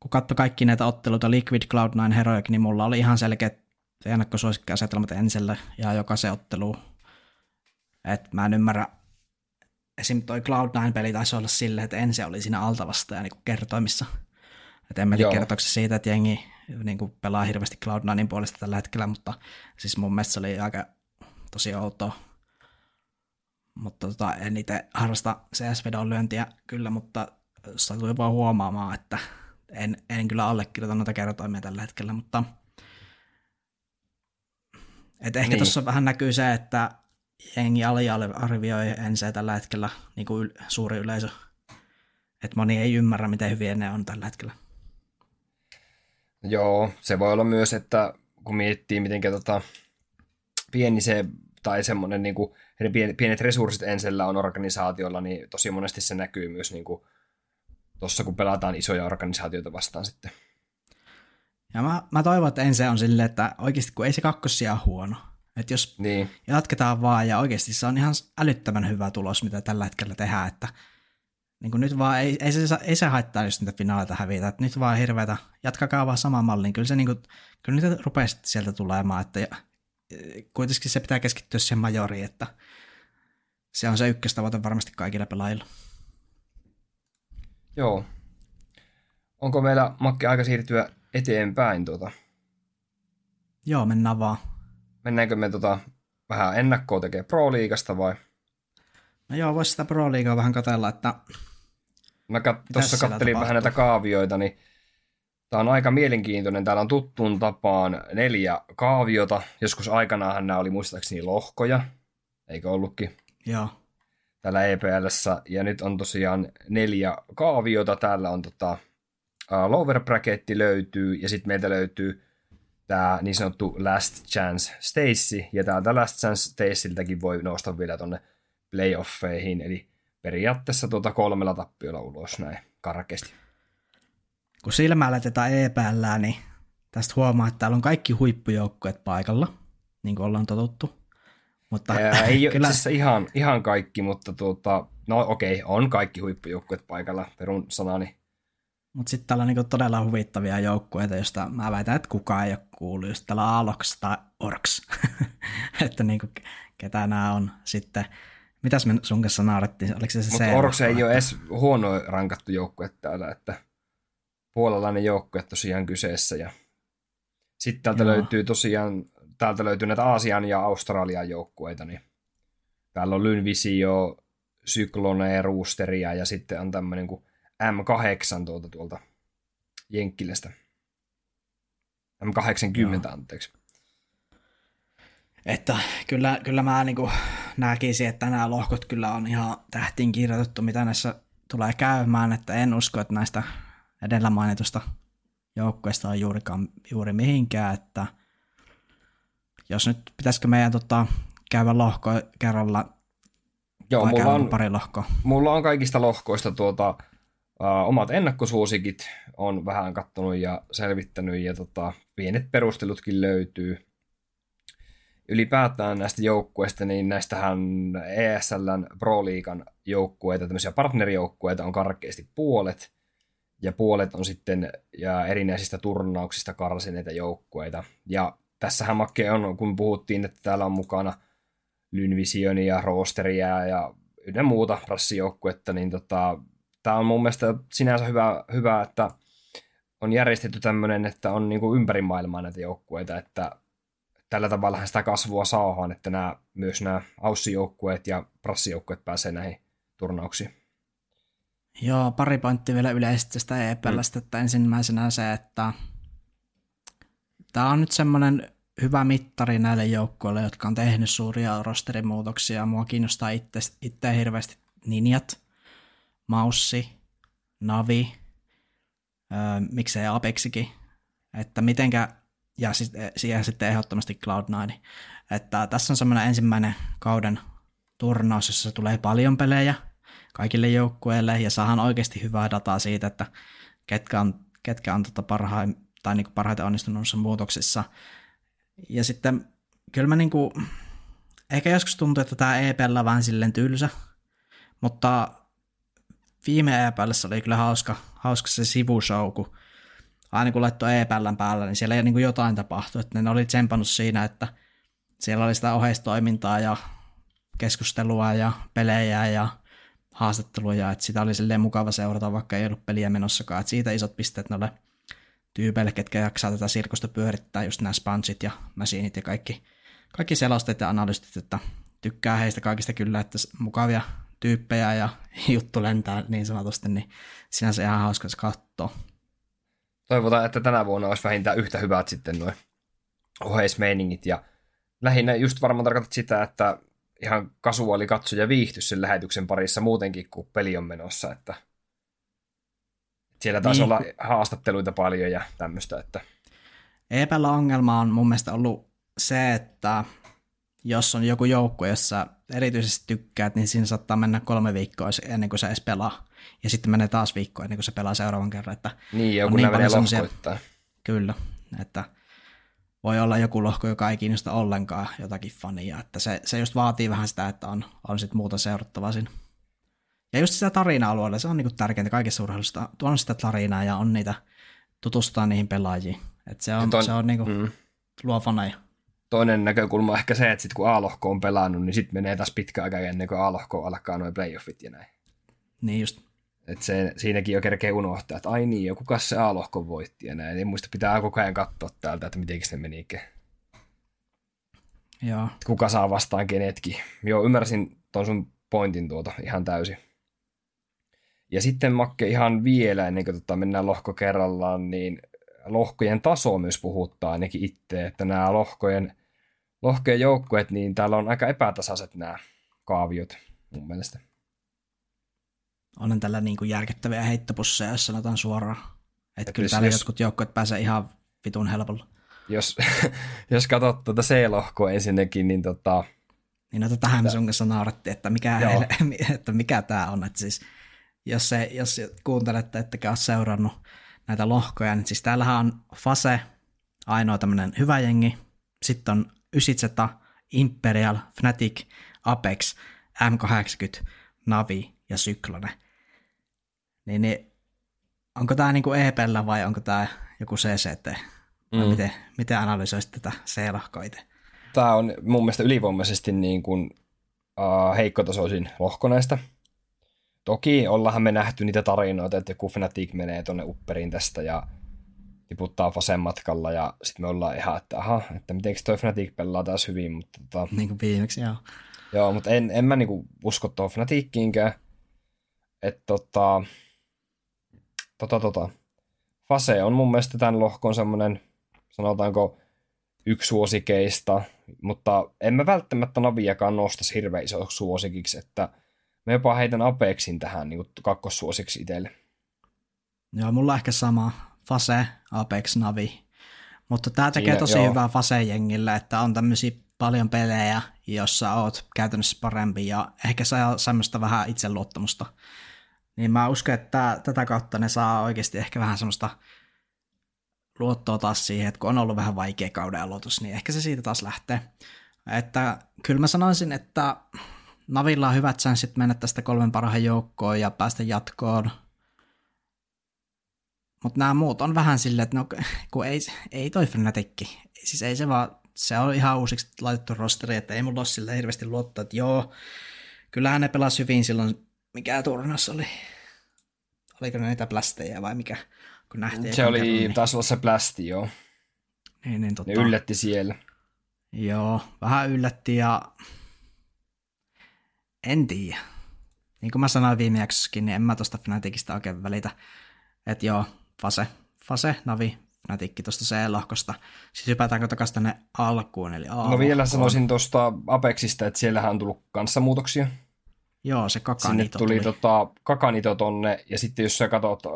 kun katsoi kaikki näitä otteluita Liquid Cloud9 Heroic, niin mulla oli ihan selkeät ennakkosuosikkiasetelmat enselle ja jokaisen ottelu. Et mä en ymmärrä, esim. toi Cloud9-peli taisi olla silleen, että ensin oli siinä altavasta ja niin kertoimissa. Et en mä tiedä kertooko siitä, että jengi niin kuin pelaa hirveästi Cloud9 puolesta tällä hetkellä, mutta siis mun mielestä se oli aika tosi outoa. Mutta tota, en itse harrasta CS-vedon lyöntiä kyllä, mutta satui vaan huomaamaan, että en, en kyllä allekirjoita noita kertoimia tällä hetkellä, mutta et ehkä niin. tuossa vähän näkyy se, että jengi aliarvioi ensin tällä hetkellä niin kuin suuri yleisö. Että moni ei ymmärrä, miten hyviä ne on tällä hetkellä. Joo, se voi olla myös, että kun miettii, miten tota, pieni se, tai semmoinen niin kuin, pienet resurssit ensellä on organisaatiolla, niin tosi monesti se näkyy myös niin kuin, tuossa, kun pelataan isoja organisaatioita vastaan sitten. Ja mä, mä toivon, että ensin on silleen, että oikeasti kun ei se kakkosia ole huono. Että jos niin. jatketaan vaan ja oikeasti se on ihan älyttömän hyvä tulos, mitä tällä hetkellä tehdään, että niin kuin nyt vaan ei, ei, se, ei se haittaa, jos niitä finaaleita hävitä. Että nyt vaan hirveätä, jatkakaa vaan sama mallin. Kyllä, se niin kuin, kyllä niitä rupeaa sieltä tulemaan, että ja, kuitenkin se pitää keskittyä siihen majoriin, että se on se ykköstavoite varmasti kaikilla pelaajilla. Joo. Onko meillä, Makke, aika siirtyä eteenpäin? Tuota? Joo, mennään vaan. Mennäänkö me tota, vähän ennakkoa tekee Pro-liigasta vai? No joo, voisi sitä Pro-liigaa vähän katella, että... Mä kat- tuossa kattelin vähän näitä kaavioita, niin Tämä on aika mielenkiintoinen. Täällä on tuttuun tapaan neljä kaaviota. Joskus aikanaanhan nämä oli muistaakseni lohkoja, eikö ollutkin? Joo täällä EPLssä, ja nyt on tosiaan neljä kaaviota. Täällä on tota, uh, lower bracketti löytyy, ja sitten meiltä löytyy tämä niin sanottu Last Chance Stacy, ja täältä Last Chance Stacyltäkin voi nousta vielä tonne playoffeihin, eli periaatteessa tuota kolmella tappiolla ulos näin karkeasti. Kun silmää laitetaan EPLään, niin tästä huomaa, että täällä on kaikki huippujoukkueet paikalla, niin kuin ollaan totuttu. Mutta Ää, ei <laughs> kyllä... ole ihan, ihan kaikki, mutta tuota, no okei, okay, on kaikki huippujoukkueet paikalla, perun sanani. Mutta sitten täällä on niinku todella huvittavia joukkueita, joista mä väitän, että kukaan ei ole kuullut, just täällä Alox tai Orks. <laughs> että niinku, ketä nämä on sitten. Mitäs me sun kanssa naurettiin? Oliko se se Mutta Orks ei ole edes huono rankattu joukkue täällä, että puolalainen joukkue tosiaan kyseessä. Ja sitten täältä Joo. löytyy tosiaan täältä löytyy näitä Aasian ja Australian joukkueita, niin täällä on Lynvisio, Cyclone, Roosteria ja sitten on tämmöinen kuin M8 tuolta, tuolta Jenkkilästä. M80, Joo. anteeksi. Että kyllä, kyllä mä niin näkisin, että nämä lohkot kyllä on ihan tähtiin kirjoitettu, mitä näissä tulee käymään, että en usko, että näistä edellä mainitusta joukkueista on juurikaan, juuri mihinkään, että – jos nyt pitäisikö meidän tota, käydä lohko kerralla Joo, mulla on, pari lohkoa? Mulla on kaikista lohkoista tuota, omat ennakkosuosikit, on vähän kattonut ja selvittänyt ja tota, pienet perustelutkin löytyy. Ylipäätään näistä joukkueista, niin näistähän ESLn Pro Leaguean joukkueita, tämmöisiä partnerijoukkueita on karkeasti puolet, ja puolet on sitten ja erinäisistä turnauksista karsineita joukkueita. Ja tässähän Makke on, kun puhuttiin, että täällä on mukana Lynvisionia, Roosteria ja yhden muuta rassijoukkuetta, niin tota, tämä on mun mielestä sinänsä hyvä, hyvä että on järjestetty tämmöinen, että on niin kuin ympäri maailmaa näitä joukkueita, että tällä tavalla sitä kasvua saadaan, että nämä, myös nämä Aussi-joukkueet ja prassijoukkueet pääsee näihin turnauksiin. Joo, pari pointtia vielä yleisesti tästä EPLstä, mm. että ensimmäisenä se, että tämä on nyt semmoinen hyvä mittari näille joukkueille, jotka on tehnyt suuria rosterimuutoksia. Mua kiinnostaa itse, itse hirveästi Ninjat, Maussi, Navi, öö, miksei Apexikin, että mitenkä, ja sit, siihen sitten ehdottomasti Cloud9. Että tässä on semmoinen ensimmäinen kauden turnaus, jossa tulee paljon pelejä kaikille joukkueille, ja saahan oikeasti hyvää dataa siitä, että ketkä on, ketkä on tota parhaim, tai niin parhaiten onnistunut muutoksissa, ja sitten kyllä mä niinku, ehkä joskus tuntuu, että tämä EPL on vähän silleen tylsä, Mutta viime EPLssä oli kyllä hauska, hauska se sivushow, kun aina kun laittoi EPLn päällä, niin siellä ei niin jotain tapahtui. Että ne oli tsempannut siinä, että siellä oli sitä oheistoimintaa ja keskustelua ja pelejä ja haastatteluja, että sitä oli silleen mukava seurata, vaikka ei ollut peliä menossakaan. Että siitä isot pisteet noille tyypeille, ketkä jaksaa tätä sirkusta pyörittää, just nämä spongit ja masinit ja kaikki, kaikki selosteet ja analystit, että tykkää heistä kaikista kyllä, että mukavia tyyppejä ja <laughs> juttu lentää niin sanotusti, niin sinänsä ihan hauska se katsoa. Toivotaan, että tänä vuonna olisi vähintään yhtä hyvät sitten noin oheismeiningit ja lähinnä just varmaan tarkoitat sitä, että ihan kasuaali katsoja viihty sen lähetyksen parissa muutenkin, kun peli on menossa, että siellä taisi niin. olla haastatteluita paljon ja tämmöistä, että EPllä ongelma on mun mielestä ollut se, että jos on joku joukko, jossa erityisesti tykkäät, niin siinä saattaa mennä kolme viikkoa ennen kuin se edes pelaa. Ja sitten menee taas viikko ennen kuin se pelaa seuraavan kerran. Että niin, joku niin menee semmosia... Kyllä, että voi olla joku lohko, joka ei kiinnosta ollenkaan jotakin fania. Että se, se just vaatii vähän sitä, että on, on sitten muuta seurattavaa siinä. Ja just sitä tarina-alueella, se on niinku tärkeintä kaikessa urheilussa. On sitä tarinaa ja on niitä, tutustua niihin pelaajiin. että se on, ton, se on niinku, mm. luo faneja toinen näkökulma on ehkä se, että sit kun A-lohko on pelannut, niin sitten menee taas pitkä aika ennen kuin A-lohko alkaa noin playoffit ja näin. Niin just. Et se, siinäkin jo kerkee unohtaa, että ai niin, joku se A-lohko voitti ja näin. Niin muista pitää koko ajan katsoa täältä, että miten se menikään. Joo. Kuka saa vastaan kenetkin. Joo, ymmärsin tuon sun pointin tuota ihan täysin. Ja sitten Makke ihan vielä, ennen kuin tota mennään lohko kerrallaan, niin lohkojen taso myös puhuttaa ainakin itse, että nämä lohkojen, lohkojen joukkueet, niin täällä on aika epätasaiset nämä kaaviot mun mielestä. Onhan tällä niin kuin järkyttäviä heittopusseja, jos sanotaan suoraan. Että kyllä täällä jos, jotkut joukkueet pääsee ihan vitun helpolla. Jos, <laughs> jos katsot tuota C-lohkoa ensinnäkin, niin tota... Niin no tähän me sun kanssa naurattiin, että mikä, heille, <laughs> että mikä tämä on. Että siis, jos, se, jos kuuntelette, ettekä ole seurannut näitä lohkoja, niin siis täällähän on Fase, ainoa tämmöinen hyvä jengi, sitten on Ysitseta, Imperial, Fnatic, Apex, M80, Navi ja Syklone. Niin, niin onko tämä niinku EPllä vai onko tämä joku CCT? Vai mm. miten, miten analysoisit tätä C-lohkoa itse? Tämä on mun mielestä ylivoimaisesti niin kuin, uh, heikkotasoisin lohko näistä. Toki ollaanhan me nähty niitä tarinoita, että joku Fnatic menee tuonne upperiin tästä ja tiputtaa Fasen matkalla ja sitten me ollaan ihan, että aha, että miten toi Fnatic pelaa taas hyvin, mutta tota, Niin kuin viimeksi, joo. Joo, mutta en, en mä niinku usko tuohon Fnatickiinkään. Että tota, tota, tota, Fase on mun mielestä tämän lohkon semmoinen, sanotaanko, yksi suosikeista, mutta en mä välttämättä Naviakaan nostaisi hirveän isoksi suosikiksi, että – Mä jopa heitän Apexin tähän niin kakkossuosiksi itselle. Joo, mulla on ehkä sama. Fase, Apex, Navi. Mutta tämä tekee Siinä, tosi joo. hyvää Fase-jengille, että on tämmöisiä paljon pelejä, jossa oot käytännössä parempi ja ehkä saa semmoista vähän itseluottamusta. Niin mä uskon, että tätä kautta ne saa oikeasti ehkä vähän semmoista luottoa taas siihen, että kun on ollut vähän vaikea kauden aloitus, niin ehkä se siitä taas lähtee. Että kyllä mä sanoisin, että Navilla on hyvät chanssit mennä tästä kolmen parhaan joukkoon ja päästä jatkoon. Mutta nämä muut on vähän silleen, että no, kun ei, ei toi Fnaticki. Siis ei se vaan, se on ihan uusiksi laitettu rosteri, että ei mulla ole sille hirveästi luottaa, että joo, kyllähän ne pelasi hyvin silloin, mikä turnaus oli. Oliko ne niitä plästejä vai mikä? Kun nähtiin se oli, kerran, niin... taisi olla se plästi, joo. Niin, niin, tota... Ne yllätti siellä. Joo, vähän yllätti ja en tiedä. Niin kuin mä sanoin viime jaksossakin, niin en mä tosta Fnaticista oikein välitä. Että joo, Fase, Fase, Navi, Fnatic tuosta C-lohkosta. Sitten hypätäänkö takaisin tänne alkuun, eli A-lohkoon. No vielä sanoisin tuosta Apexista, että siellähän on tullut kanssa muutoksia. Joo, se kakanito Sinne tuli, tuli. Tota, kakanito tonne, ja sitten jos sä katsot uh,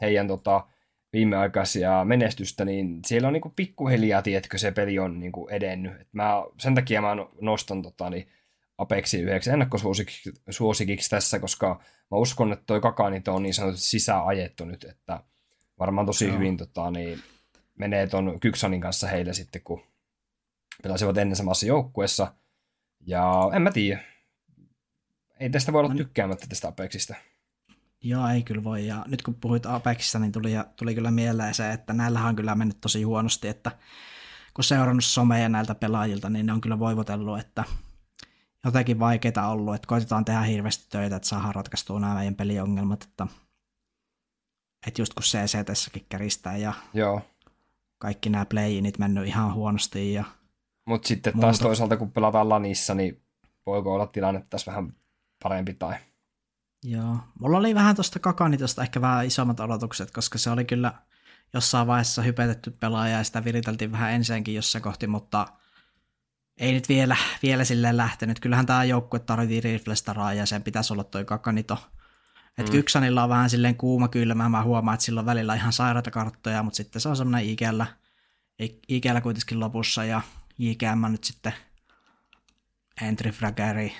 heidän tota, viimeaikaisia menestystä, niin siellä on niinku pikkuhiljaa, tiedätkö, se peli on niinku edennyt. Et mä, sen takia mä nostan tota, niin Apexin yhdeksi ennakkosuosikiksi tässä, koska mä uskon, että toi Kakanito on niin sanotusti sisääajettu nyt, että varmaan tosi Joo. hyvin tota, niin menee ton Kyksanin kanssa heille sitten, kun pelasivat ennen samassa joukkueessa. Ja en mä tiedä. ei tästä voi olla tykkäämättä tästä Apexista. Joo, ei kyllä voi. Ja nyt kun puhuit Apexista, niin tuli, tuli kyllä mieleen se, että näillähän on kyllä mennyt tosi huonosti, että kun seurannut someja näiltä pelaajilta, niin ne on kyllä voivotellut, että jotenkin vaikeita ollut, että koitetaan tehdä hirveästi töitä, että saadaan ratkaistua nämä meidän peliongelmat, että, että just kun CCTssäkin käristää ja Joo. kaikki nämä playinit mennyt ihan huonosti ja Mutta sitten taas Muuta. toisaalta, kun pelataan lanissa, niin voiko olla tilanne tässä vähän parempi tai... Joo, mulla oli vähän tuosta Kakanitosta ehkä vähän isommat odotukset, koska se oli kyllä jossain vaiheessa hypetetty pelaaja ja sitä viriteltiin vähän ensinnäkin jossain kohti, mutta ei nyt vielä, vielä silleen lähtenyt. Kyllähän tämä joukkue tarvitsee Riflestaraa ja sen pitäisi olla toi Kakanito. Et Mm. Kyksanilla on vähän silleen kuuma kylmä, mä huomaan, että sillä on välillä ihan sairaita karttoja, mutta sitten se on semmoinen ikällä, ikällä kuitenkin lopussa ja JKM nyt sitten entry fraggeri.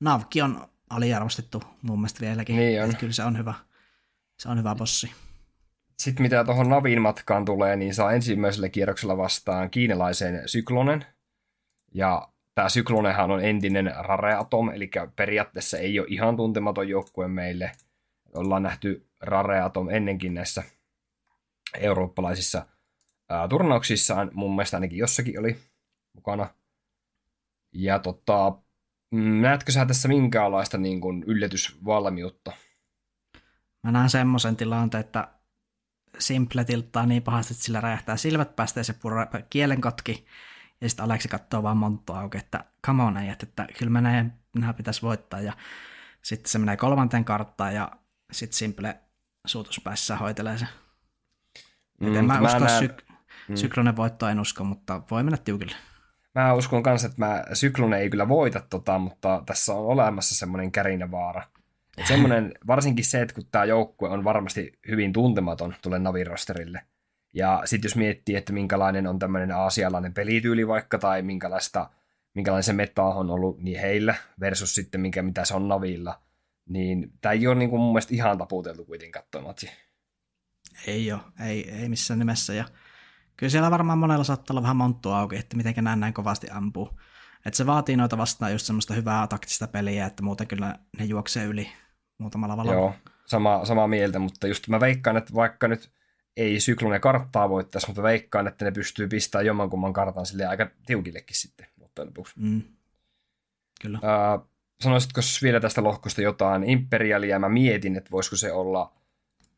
Navki on aliarvostettu mun mielestä vieläkin. Niin on. Kyllä se on hyvä. Se on hyvä bossi. Sitten mitä tuohon Navin matkaan tulee, niin saa ensimmäisellä kierroksella vastaan kiinalaisen Syklonen. Ja tämä Syklonenhan on entinen Rare Atom, eli periaatteessa ei ole ihan tuntematon joukkue meille. Ollaan nähty Rare Atom ennenkin näissä eurooppalaisissa ää, turnauksissaan, mun mielestä ainakin jossakin oli mukana. Ja tota, mm, näetkö sä tässä minkäänlaista niin kuin yllätysvalmiutta? Mä näen semmoisen tilanteen, että Simple tilttaa niin pahasti, että sillä räjähtää silmät päästä ja se purra kielen katki. Ja sitten Aleksi katsoo vaan monttua auki, että come on äijät, että kyllä mä näen, nämä pitäisi voittaa. Ja sitten se menee kolmanteen karttaan ja sitten Simple suutuspäissä hoitelee se. Mm, en mä, mä usko, näen- syk- syklonen voitto en usko, mutta voi mennä tiukille. Mä uskon kanssa, että mä, Syklone ei kyllä voita tota, mutta tässä on olemassa semmoinen kärinävaara. Semmoinen, varsinkin se, että kun tämä joukkue on varmasti hyvin tuntematon tulee Navin rosterille. Ja sitten jos miettii, että minkälainen on tämmöinen aasialainen pelityyli vaikka, tai minkälaista, minkälainen se meta on ollut niin heillä, versus sitten minkä, mitä se on Navilla, niin tämä ei ole niin kuin mun mielestä ihan taputeltu kuitenkaan toi matsi. Ei ole, ei, ei missään nimessä. Ja kyllä siellä varmaan monella saattaa olla vähän monttua auki, että miten näin näin kovasti ampuu. Että se vaatii noita vastaan just semmoista hyvää taktista peliä, että muuten kyllä ne juoksee yli muutamalla valalla. Joo, sama, samaa mieltä, mutta just mä veikkaan, että vaikka nyt ei Syklone karttaa voittaisi, mutta veikkaan, että ne pystyy pistämään jommankumman kartan sille aika tiukillekin sitten loppujen lopuksi. Mm. Kyllä. Ää, sanoisitko vielä tästä lohkosta jotain Imperialia? Mä mietin, että voisiko se olla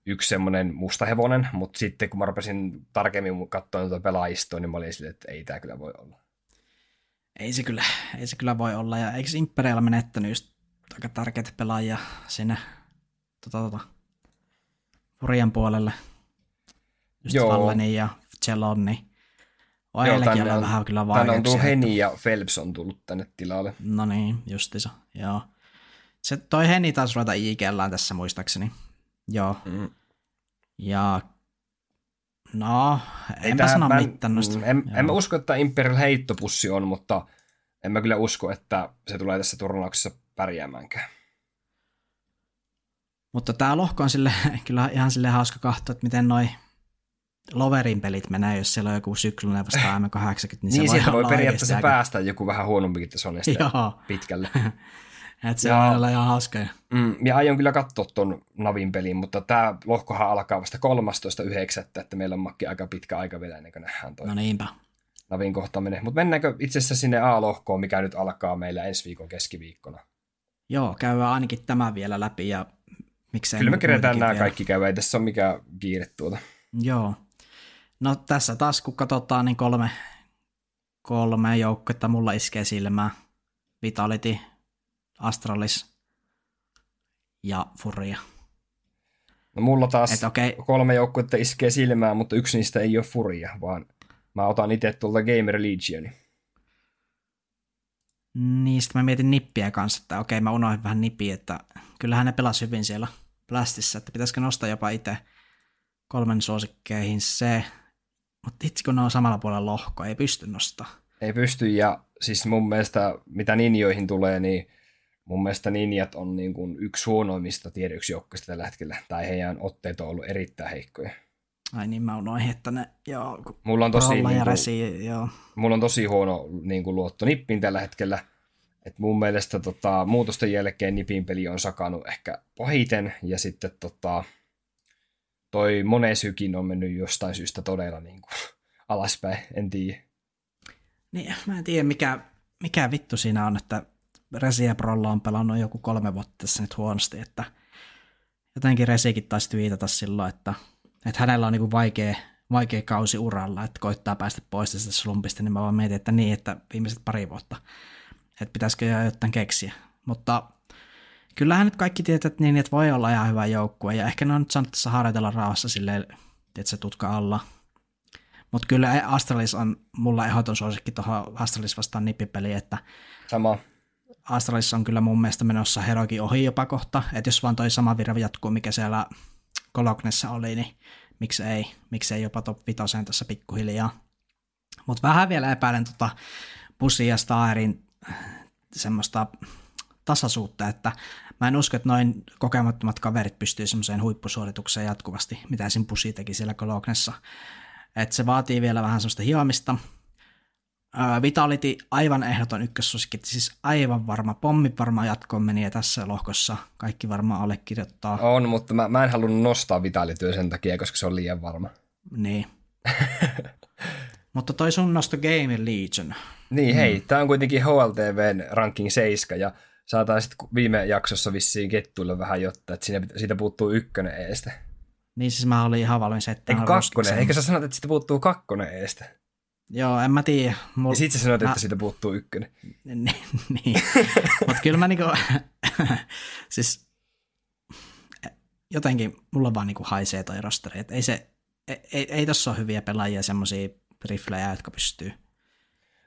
yksi semmoinen musta hevonen, mutta sitten kun mä rupesin tarkemmin katsoa tuota pelaajistoa, niin mä olin silleen, että ei tämä kyllä voi olla. Ei se, kyllä, ei se kyllä voi olla. Ja eikö Imperial menettänyt just aika tärkeitä pelaajia sinne tota, tota, Furian puolelle? Just Joo. Valleni ja Celonni. On Joo, tänne on vähän kyllä Tänne on tullut Heni ja Phelps on tullut tänne tilalle. No niin, justiinsa, joo. Se toi Heni taas ruveta IGLään tässä muistaakseni. Joo. Mm. Ja no, Ei enpä sano mä mitään noista. mm, En, Joo. en mä usko, että Imperial heittopussi on, mutta en mä kyllä usko, että se tulee tässä turnauksessa pärjäämäänkään. Mutta tämä lohko on sille, <laughs> kyllä ihan sille hauska katsoa, että miten noi Loverin pelit menee, jos siellä on joku syklynen vastaan M80, niin, Niin, se sieltä voi voi periaatteessa oikeasti päästä joku vähän huonompikin tasoinen pitkälle. että se <laughs> voi olla ihan hauska. Mm, ja aion kyllä katsoa ton Navin pelin, mutta tämä lohkohan alkaa vasta 13.9., että meillä on makki aika pitkä aika vielä ennen kuin nähdään toi No niinpä. Navin kohtaaminen. Mutta mennäänkö itse asiassa sinne A-lohkoon, mikä nyt alkaa meillä ensi viikon keskiviikkona? Joo, käydään ainakin tämä vielä läpi ja miksei Kyllä me kerätään nämä vielä. kaikki käydä, ei tässä ole mikään kiire tuota. Joo. No tässä taas kun katsotaan, niin kolme, kolme joukkuetta mulla iskee silmään. Vitality, Astralis ja Furia. No mulla taas Et okei, kolme joukkuetta iskee silmään, mutta yksi niistä ei ole Furia, vaan mä otan itse tuolta Gamer Legioni. niin sitten mä mietin nippiä kanssa, että okei mä unohdin vähän nipiä, että kyllähän ne pelasi hyvin siellä Blastissa, että pitäisikö nostaa jopa itse kolmen suosikkeihin se, mutta itse kun ne on samalla puolella lohko, ei pysty nostaa. Ei pysty, ja siis mun mielestä, mitä ninjoihin tulee, niin mun mielestä ninjat on niin kuin yksi huonoimmista tiedeyksioukkoista tällä hetkellä, tai heidän otteet on ollut erittäin heikkoja. Ai niin mä unohdin, että ne, joo, Mulla on tosi, niin kuin, Resi, joo. mulla on tosi huono niin kuin luotto nippiin tällä hetkellä, Et mun mielestä tota, muutosten jälkeen Nipin peli on sakannut ehkä pahiten, ja sitten tota, toi Monesykin on mennyt jostain syystä todella niin kuin, alaspäin, en tiedä. Niin, mä en tiedä mikä, mikä vittu siinä on, että Resi Prolla on pelannut joku kolme vuotta tässä nyt huonosti, että jotenkin Resikin taisi viitata silloin, että, että hänellä on niin vaikea, vaikea kausi uralla, että koittaa päästä pois tästä slumpista, niin mä vaan mietin, että niin, että viimeiset pari vuotta, että pitäisikö jotain keksiä. Mutta kyllähän nyt kaikki tietää, että, niin, että voi olla ihan hyvä joukkue, ja ehkä ne on nyt saanut tässä harjoitella rauhassa silleen, että se tutka alla. Mutta kyllä Astralis on mulla ehdoton suosikki tuohon Astralis vastaan nippipeliin, että Sama. Astralis on kyllä mun mielestä menossa Herokin ohi jopa kohta, että jos vaan toi sama virve jatkuu, mikä siellä Kolognessa oli, niin miksi ei, miksi ei jopa top 5 tässä pikkuhiljaa. Mutta vähän vielä epäilen tota Bussin ja Staerin semmoista tasaisuutta, että mä en usko, että noin kokemattomat kaverit pystyy semmoiseen huippusuoritukseen jatkuvasti, mitä esim. Bussi teki siellä Kolognessa. Että se vaatii vielä vähän semmoista hioamista, Vitality aivan ehdoton ykkössuosikki, siis aivan varma, pommi varmaan jatkoon meni tässä lohkossa, kaikki varmaan allekirjoittaa. On, mutta mä, mä en halunnut nostaa Vitalityä sen takia, koska se on liian varma. Niin. <laughs> mutta toi sun nosto Game Legion. Niin, hei, mm. tää on kuitenkin HLTVn ranking 7, ja saataan sitten viime jaksossa vissiin kettuille vähän jotta, että siinä, siitä puuttuu ykkönen eestä. Niin siis mä olin ihan valmis, että... Eikö kakkonen? Eikö sä sanot, että siitä puuttuu kakkonen eestä? Joo, en mä tiedä. Mul... Ja sit sä sanoit, mä... että siitä puuttuu ykkönen. <laughs> niin, mutta kyllä mä niinku, <laughs> siis jotenkin mulla vaan niinku haisee toi rosteri, että ei se, ei, ei, ei tossa ole hyviä pelaajia semmosia riflejä, jotka pystyy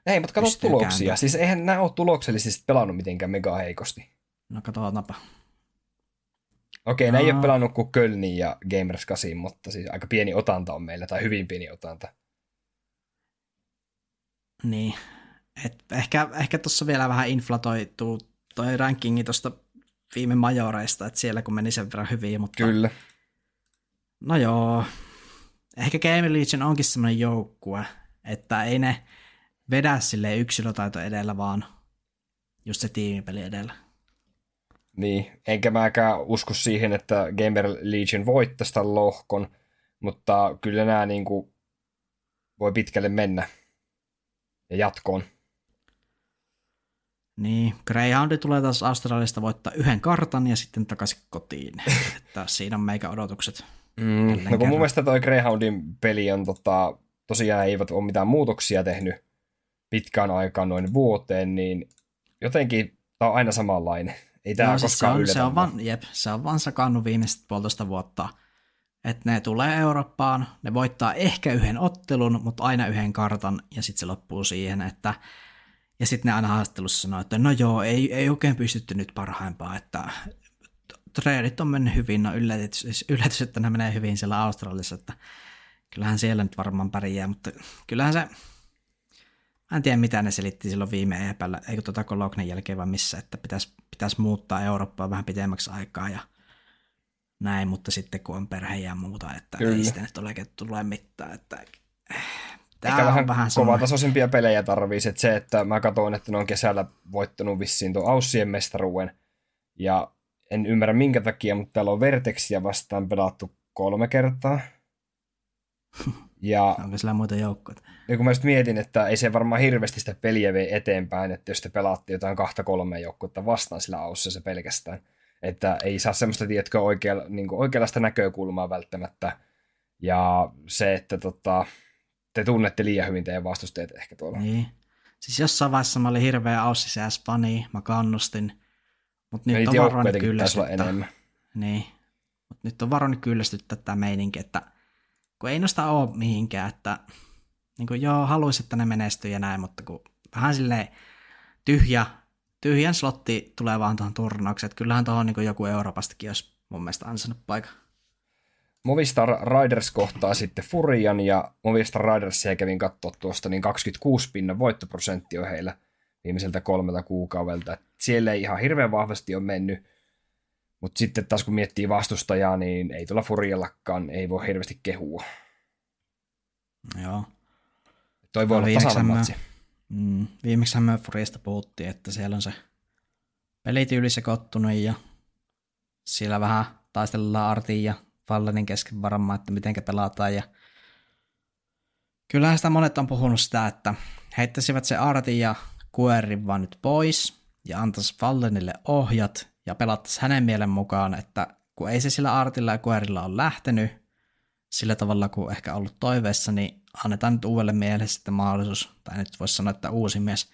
Ei, mutta kato tuloksia. Kääntä. Siis eihän nämä ole tuloksellisesti pelannut mitenkään mega heikosti. No katsotaanpa. Okei, okay, ne ei ole pelannut kuin Kölnin ja Gamers 8, mutta siis aika pieni otanta on meillä, tai hyvin pieni otanta. Niin, et ehkä, ehkä tuossa vielä vähän inflatoituu toi rankingi tuosta viime majoreista, että siellä kun meni sen verran hyvin, mutta... Kyllä. No joo, ehkä Game Legion onkin semmoinen joukkue, että ei ne vedä sille yksilötaito edellä, vaan just se tiimipeli edellä. Niin, enkä mäkään usko siihen, että Gamer Legion voittaisi tämän lohkon, mutta kyllä nämä niin kuin voi pitkälle mennä ja jatkoon. Niin, Greyhoundi tulee taas Australiasta voittaa yhden kartan ja sitten takaisin kotiin. <laughs> että siinä on meikä odotukset. Mm, no kun mun mielestä toi Greyhoundin peli on tota, tosiaan eivät ole mitään muutoksia tehnyt pitkään aikaan noin vuoteen, niin jotenkin tämä on aina samanlainen. Ei tämä no, siis koskaan se on, se on, van, jep, se on vaan sakannut viimeiset puolitoista vuotta – että ne tulee Eurooppaan, ne voittaa ehkä yhden ottelun, mutta aina yhden kartan, ja sitten se loppuu siihen, että ja sitten ne aina haastattelussa sanoo, että no joo, ei, ei oikein pystytty nyt parhaimpaa, että treidit on mennyt hyvin, no yllätys, yllätys, että ne menee hyvin siellä Australiassa, että kyllähän siellä nyt varmaan pärjää, mutta kyllähän se, mä en tiedä mitä ne selitti silloin viime epällä, eikö tuota Kolognen jälkeen vai missä, että pitäisi, pitäisi muuttaa Eurooppaa vähän pitemmäksi aikaa ja näin, mutta sitten kun on perhe ja muuta, että Kyllä. ei sitä nyt ole tule mitään, että eh, Tämä Ehkä vähän, vähän kovatasoisimpia pelejä tarvitsisi, että se, että mä katsoin, että ne on kesällä voittanut vissiin tuon Aussien mestaruuden, ja en ymmärrä minkä takia, mutta täällä on Vertexia vastaan pelattu kolme kertaa. <laughs> Ja, Onko sillä muita joukkoja? Ja kun mä sitten mietin, että ei se varmaan hirveästi sitä peliä vei eteenpäin, että jos te pelaatte jotain kahta kolmea joukkuetta vastaan sillä Aussissa pelkästään, että ei saa semmoista, tiedätkö, oikea, niin oikeanlaista näkökulmaa välttämättä. Ja se, että tota, te tunnette liian hyvin teidän vastustajat ehkä tuolla. Niin. Siis jossain vaiheessa mä olin hirveä Aussi fani mä kannustin. Mutta nyt on varoni kyllästyttää. Enemmän. Niin. Mut nyt on varoni kyllästyttää tämä meininki, että kun ei noista ole mihinkään, että niin kuin, joo, haluaisin, että ne menestyy ja näin, mutta kun vähän silleen tyhjä tyhjän slotti tulee vaan tuohon turnaukseen. Että kyllähän tuohon niin joku Euroopastakin olisi mun mielestä ansainnut paikan. Movistar Riders kohtaa sitten Furian ja Movistar Ridersia kävin katsoa tuosta, niin 26 pinnan voittoprosentti on heillä viimeiseltä kolmelta kuukaudelta. Siellä ei ihan hirveän vahvasti ole mennyt, mutta sitten taas kun miettii vastustajaa, niin ei tuolla Furiallakaan, ei voi hirveästi kehua. Joo. Toi voi no, olla tasainen matsi. Mm, viimeksi me Furiasta puhuttiin, että siellä on se pelityyli sekoittunut ja siellä vähän taistellaan Artin ja Fallenin kesken varmaan, että miten pelataan ja kyllähän sitä monet on puhunut sitä, että heittäisivät se Artin ja Kuerin vaan nyt pois ja antaisi Fallenille ohjat ja pelattaisi hänen mielen mukaan, että kun ei se sillä Artilla ja Kuerilla ole lähtenyt sillä tavalla kuin ehkä ollut toiveessa, niin annetaan nyt uudelle miehelle sitten mahdollisuus, tai nyt voisi sanoa, että uusi mies,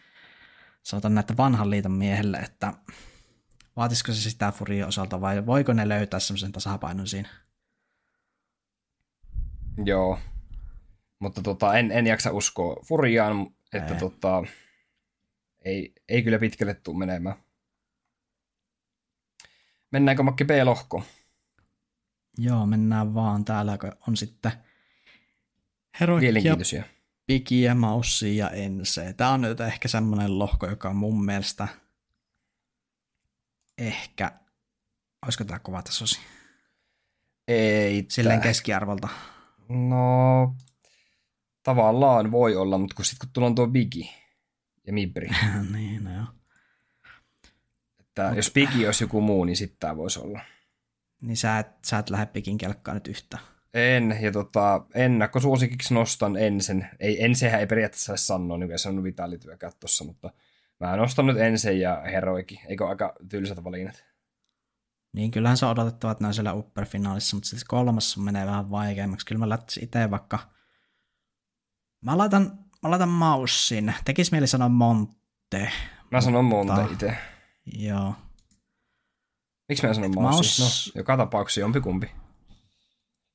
sanotaan näitä vanhan liiton miehelle, että vaatisiko se sitä Furia osalta vai voiko ne löytää semmoisen tasapainon siinä? Joo, mutta tota, en, en jaksa uskoa Furiaan, että ei. Tota, ei, ei kyllä pitkälle tule menemään. Mennäänkö Makki B-lohko? Joo, mennään vaan. Täällä on sitten Mielenkiintoisia. Pikiä, Maussia ja Ense. Tämä on nyt ehkä semmoinen lohko, joka on mun mielestä ehkä, olisiko tämä kova tasosi? Ei. Silleen tää. keskiarvolta. No, tavallaan voi olla, mutta kun sitten kun tulee tuo Bigi ja Mibri. <laughs> niin, no joo. Että Mut... jos Bigi olisi joku muu, niin sitten tämä voisi olla. Niin sä et, sä et lähde Bigin kelkkaan nyt yhtään. En, ja tota, ennakkosuosikiksi nostan ensin. Ei, ensehän ei periaatteessa sanoa, niin se on vitalityökään tuossa, mutta mä nostan nyt ensin ja heroikin. Eikö aika tylsät valinnat? Niin, kyllähän se on odotettava, että ne on siellä upper-finaalissa, mutta sitten kolmas menee vähän vaikeammaksi. Kyllä mä lähtisin itse vaikka... Mä laitan, mä laitan maussin. Tekis mieli sanoa Monte. Mä sanon Monte itse. Joo. Miksi mä sanon maussi? Maus... No, joka tapauksessa jompikumpi.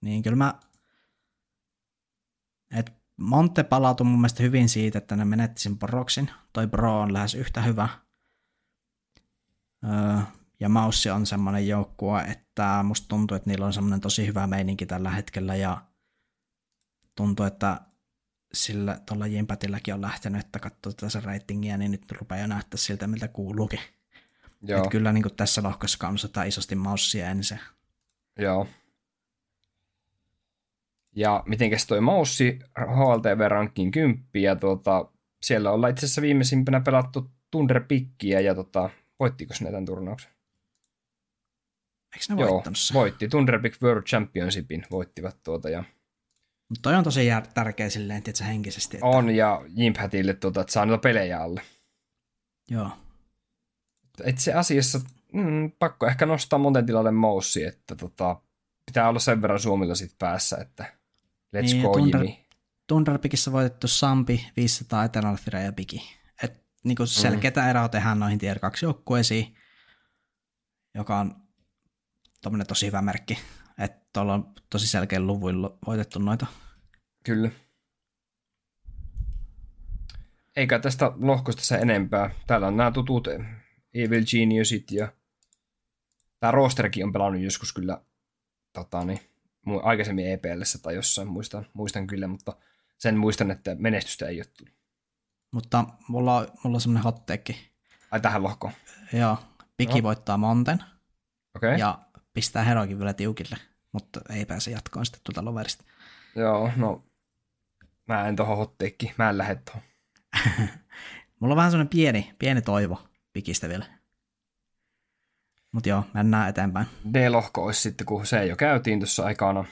Niin kyllä mä, et Monte palautui mun mielestä hyvin siitä, että ne menetti sen Poroksin. Toi Bro on lähes yhtä hyvä. Öö, ja Maussi on semmoinen joukkue, että musta tuntuu, että niillä on semmoinen tosi hyvä meininki tällä hetkellä ja tuntuu, että sillä tuolla Jimpätilläkin on lähtenyt, että katsoo tätä ratingia, niin nyt rupeaa jo näyttää siltä, miltä kuuluukin. Joo. Että kyllä niin kuin tässä lohkossa kannustetaan isosti Maussia ensin. Joo. Ja mitenkäs toi Moussi HLTV rankin 10 ja tuota, siellä ollaan itse asiassa viimeisimpänä pelattu Pikkiä ja tota, voittiko ne tämän turnauksen? Eikö ne Joo, voitti. Pick World Championshipin voittivat tuota ja mutta toi on tosi tärkeä silleen, että henkisesti. Että... On, ja Jimphatille, tuota, että saa niitä pelejä alle. Joo. Itse asiassa mm, pakko ehkä nostaa monen tilalle Moussi, että tota, pitää olla sen verran Suomilla sit päässä, että Let's niin, go, Thunder, Jimmy. Thunderpikissä voitettu Sampi, 500 Eternal Fire ja Piki. Et niinku mm. selkeätä mm. eroa tehdään noihin tier 2 joukkueisiin, joka on tommonen tosi hyvä merkki. Että tuolla on tosi selkeä luvuilla voitettu noita. Kyllä. Eikä tästä lohkosta se enempää. Täällä on nämä tutut Evil Geniusit ja tämä rosterkin on pelannut joskus kyllä tota, niin, aikaisemmin EPLssä tai jossain, muistan, muistan kyllä, mutta sen muistan, että menestystä ei ole tullut. Mutta mulla on, mulla on semmoinen hotteekki. Ai tähän lohkoon? Joo, Piki no. voittaa Monten. Okay. Ja pistää Heroikin vielä tiukille, mutta ei pääse jatkoon sitten tuota loverista. Joo, no mä en tohon hotteekki, mä en lähde tohon. <laughs> mulla on vähän semmoinen pieni, pieni toivo Pikistä vielä. Mutta joo, mennään eteenpäin. D-lohko olisi sitten, kun se jo käytiin tuossa aikana.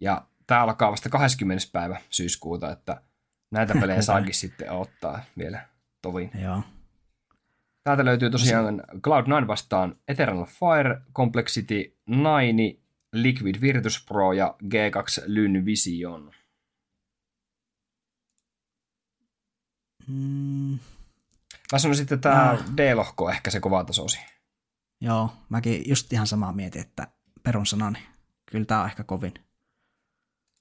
Ja tämä alkaa vasta 20. päivä syyskuuta, että näitä pelejä <laughs> saakin sitten ottaa vielä tovin. Joo. Täältä löytyy tosiaan Cloud9 vastaan Eternal Fire, Complexity 9, Liquid Virtus Pro ja G2 Lyn Vision. Mm, Mä sanoisin, että tämä. D-lohko ehkä se kova tasosi. Joo, mäkin just ihan samaa mietin, että perun sanani. Kyllä tämä on ehkä kovin.